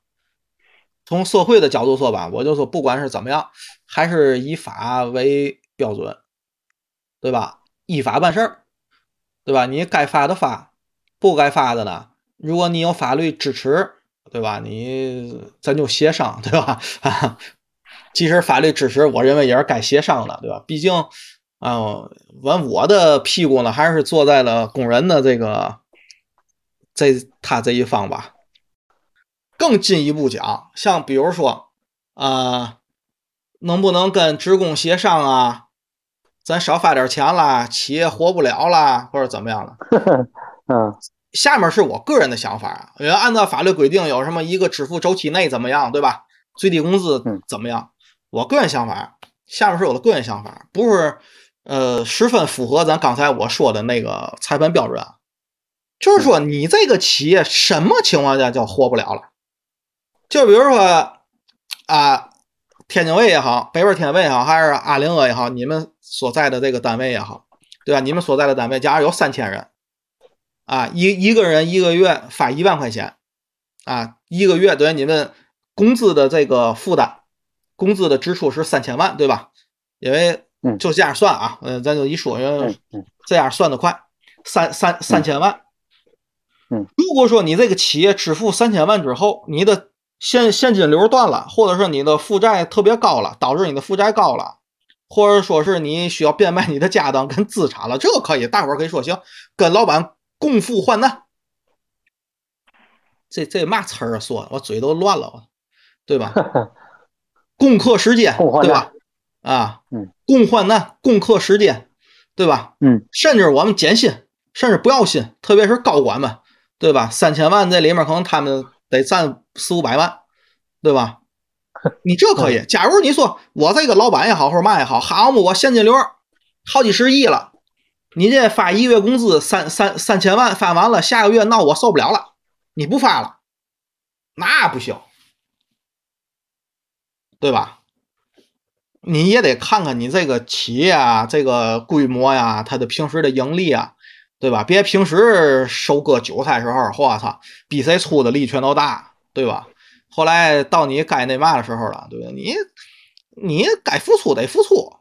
从社会的角度说吧，我就说，不管是怎么样，还是以法为标准，对吧？依法办事儿，对吧？你该发的发，不该发的呢，如果你有法律支持，对吧？你咱就协商，对吧？啊，[LAUGHS] 其实法律支持，我认为也是该协商的，对吧？毕竟。啊，完我的屁股呢，还是坐在了工人的这个这他这一方吧。更进一步讲，像比如说，啊，能不能跟职工协商啊？咱少发点钱啦，企业活不了啦，或者怎么样的？[LAUGHS]
嗯
下面是我个人的想法啊，因为按照法律规定，有什么一个支付周期内怎么样，对吧？最低工资
嗯
怎么样？我个人想法，下面是我的个人想法，不是。呃，十分符合咱刚才我说的那个裁判标准啊，就是说你这个企业什么情况下叫活不了了？就比如说啊，天津卫也好，北边天卫也好，还是阿林哥也好，你们所在的这个单位也好，对吧？你们所在的单位，假如有三千人，啊，一一个人一个月发一万块钱，啊，一个月对你们工资的这个负担，工资的支出是三千万，对吧？因为
嗯
就这样算啊，呃，咱就一说，
嗯嗯
这样算的快，三三三千万。
嗯，
如果说你这个企业支付三千万之后，你的现现金流断了，或者是你的负债特别高了，导致你的负债高了，或者说是你需要变卖你的家当跟资产了，这个可以，大伙儿可以说行，跟老板共赴患难。这这嘛词儿啊？说的我嘴都乱了，对吧？[LAUGHS] 共克时艰，对吧？啊，
嗯，
共患难，共克时艰，对吧？
嗯，
甚至我们减薪，甚至不要薪，特别是高管们，对吧？三千万这里面可能他们得占四五百万，对吧？[LAUGHS] 你这可以。假如你说我这个老板也好，或者嘛也好，好嘛，我现金流好几十亿了，你这发一月工资三三三千万发完了，下个月闹我受不了了，你不发了，那不行，对吧？你也得看看你这个企业啊，这个规模呀，它的平时的盈利啊，对吧？别平时收割韭菜时候，我操，比谁出的力全都大，对吧？后来到你该那嘛的时候了，对吧？你你该付出得付出，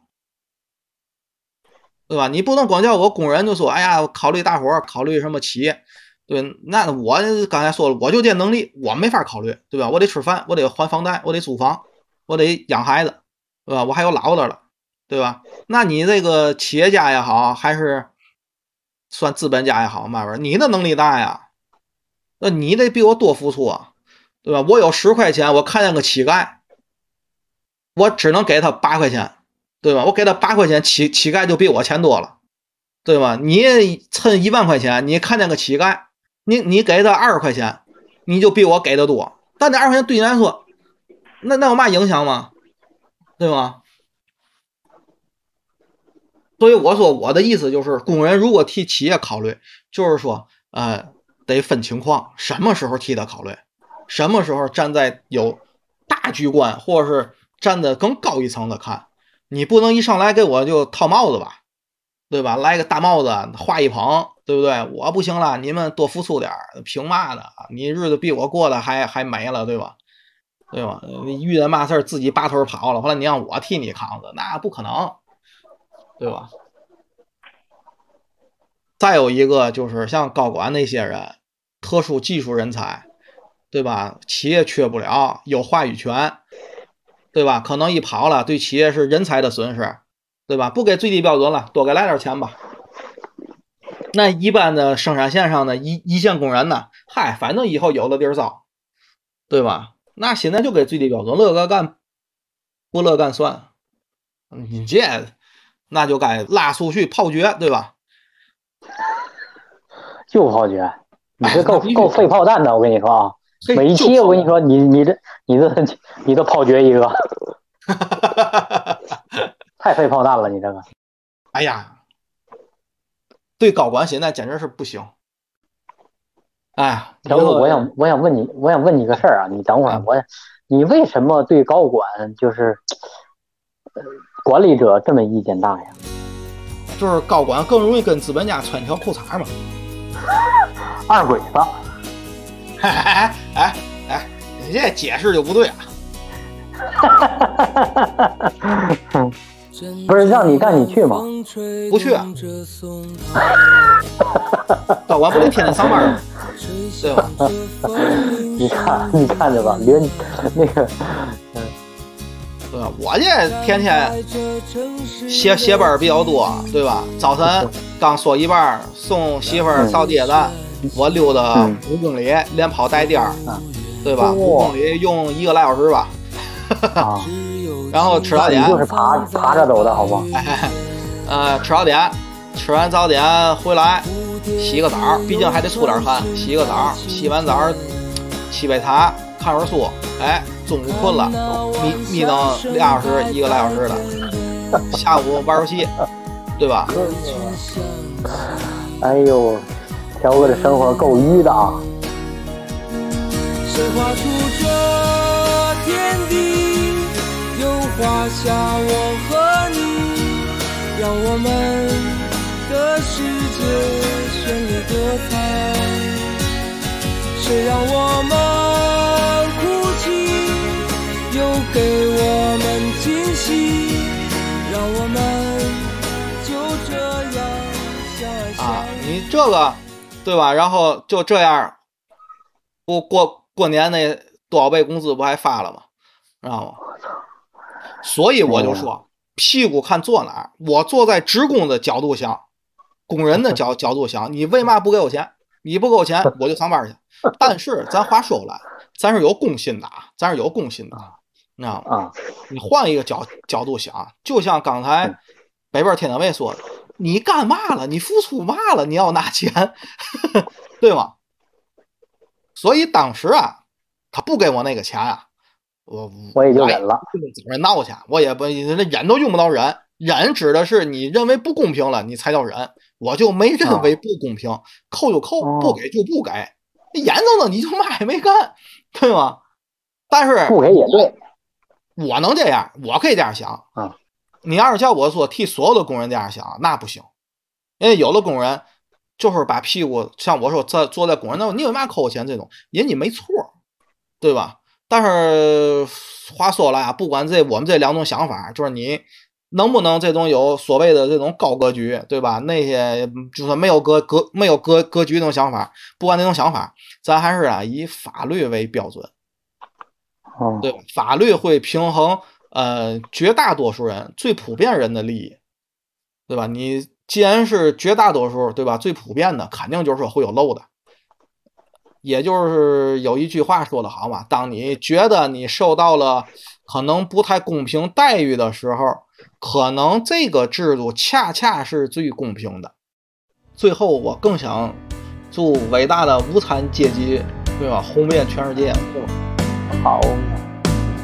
对吧？你不能光叫我工人就说，哎呀，考虑大伙儿，考虑什么企业，对，那我刚才说了，我就这能力，我没法考虑，对吧？我得吃饭，我得还房贷，我得租房，我得养孩子，对吧？我还有老的了，对吧？那你这个企业家也好，还是算资本家也好，慢慢你的能力大呀，那你得比我多付出啊，对吧？我有十块钱，我看见个乞丐，我只能给他八块钱。对吧？我给他八块钱，乞乞丐就比我钱多了，对吧？你趁一万块钱，你看见个乞丐，你你给他二十块钱，你就比我给的多。但那二十块钱对你来说，那那有嘛影响吗？对吗？所以我说我的意思就是，工人如果替企业考虑，就是说，呃，得分情况，什么时候替他考虑，什么时候站在有大局观，或者是站在更高一层的看。你不能一上来给我就套帽子吧，对吧？来个大帽子，画一捧，对不对？我不行了，你们多付出点儿凭嘛呢？你日子比我过得还还美了，对吧？对吧？你遇见嘛事儿自己拔腿跑了，后来你让我替你扛着，那不可能，对吧？再有一个就是像高管那些人，特殊技术人才，对吧？企业缺不了，有话语权。对吧？可能一跑了，对企业是人才的损失，对吧？不给最低标准了，多给来点钱吧。那一般的生产线上的一一线工人呢？嗨，反正以后有的地儿招，对吧？那现在就给最低标准，乐个干，不乐干算。你这那就该拉出去炮决，对吧？
就炮决，你这够 [LAUGHS] 够废炮弹的，我跟你说啊。[LAUGHS] 每一期我跟你说，你你这你这 [LAUGHS] 你这炮决一个，太费炮弹了，你这个。
哎呀，对高管现在简直是不行。哎，
小哥，我想我想问你，我想问你个事儿啊，你等会儿，我你为什么对高管就是管理者这么意见大呀？
就是高管更容易跟资本家穿一条裤衩嘛。[LAUGHS]
二鬼子。
哎哎哎，你这解释就不对了。[LAUGHS]
不是让你干你去吗？
不去。[LAUGHS] 啊高管不得天天上班吗？对吧？
你看，你看着吧，连那个，
嗯，对吧？我这天天歇歇班比较多，对吧？早晨刚说一半，送媳妇儿扫街子。我溜达五公里，连跑带颠儿，对吧？五公里用一个来小时吧。[LAUGHS] 然后吃早点，[LAUGHS]
就是爬爬着走的好不？[LAUGHS]
呃，吃早点，吃完早点回来洗个澡，毕竟还得出点汗。洗个澡，洗完澡沏杯茶，看会儿书。哎，中午困了，眯眯瞪俩小时，一个来小时的。下午玩游戏，对吧？
哎呦。小哥的生活够鱼的啊！
谁画出这天地，又画下我和你，让我们的世界绚丽多彩。谁让我们哭泣，又给我们惊喜，让我们就这样相爱相
啊，你这个。对吧？然后就这样，不过过年那多少倍工资不还发了吗？知道吗？所以我就说，屁股看坐哪儿。我坐在职工的角度想，工人的角角度想，你为嘛不给我钱？你不给我钱，我就上班去。[LAUGHS] 但是咱话说回来，咱是有公心的啊，咱是有公心的，你知道吗？你换一个角角度想，就像刚才北边天津卫说的。你干嘛了？你付出嘛了？你要拿钱，[LAUGHS] 对吗？所以当时啊，他不给我那个钱啊，我
我也就忍了，
找人闹去，我也不那忍都用不着忍，忍指的是你认为不公平了，你才叫忍。我就没认为不公平，扣就扣，不给就不给，眼睁睁你就嘛也没干，对吗？但是
不给也对，
我能这样，我可以这样想
啊。
你要是叫我说替所有的工人这样想，那不行，因为有的工人就是把屁股像我说在坐在工人那，你为嘛扣我钱？这种人家没错，对吧？但是话说了呀，不管这我们这两种想法，就是你能不能这种有所谓的这种高格局，对吧？那些就算没有格格没有格格局那种想法，不管那种想法，咱还是啊以法律为标准，
哦，
对吧？法律会平衡呃绝大多数人最普遍人的利益，对吧？你既然是绝大多数，对吧？最普遍的肯定就是说会有漏的。也就是有一句话说的好嘛，当你觉得你受到了可能不太公平待遇的时候，可能这个制度恰恰是最公平的。最后，我更想祝伟大的无产阶级，对吧，红遍全世界。
好，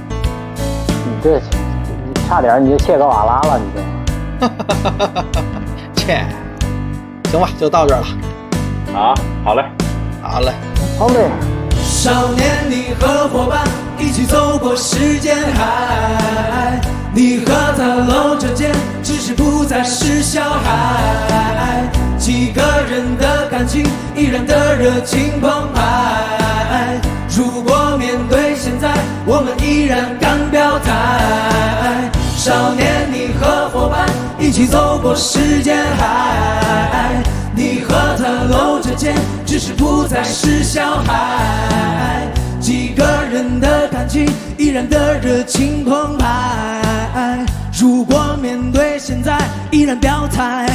你这你差点你就切格瓦拉了，你这。[LAUGHS]
切，行吧，就到这儿了。
啊，好嘞，
好嘞。
好嘞，
少年，你和伙伴一起走过时间海，你和他搂着肩，只是不再是小孩。几个人的感情依然的热情澎湃。如果面对现在，我们依然敢表态。少年，你和伙伴一起走过时间海，你和他搂着肩，只是不再是小孩。个人的感情依然的热情澎湃。如果面对现在，依然表态。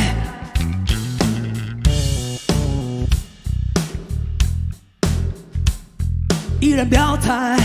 依然表态。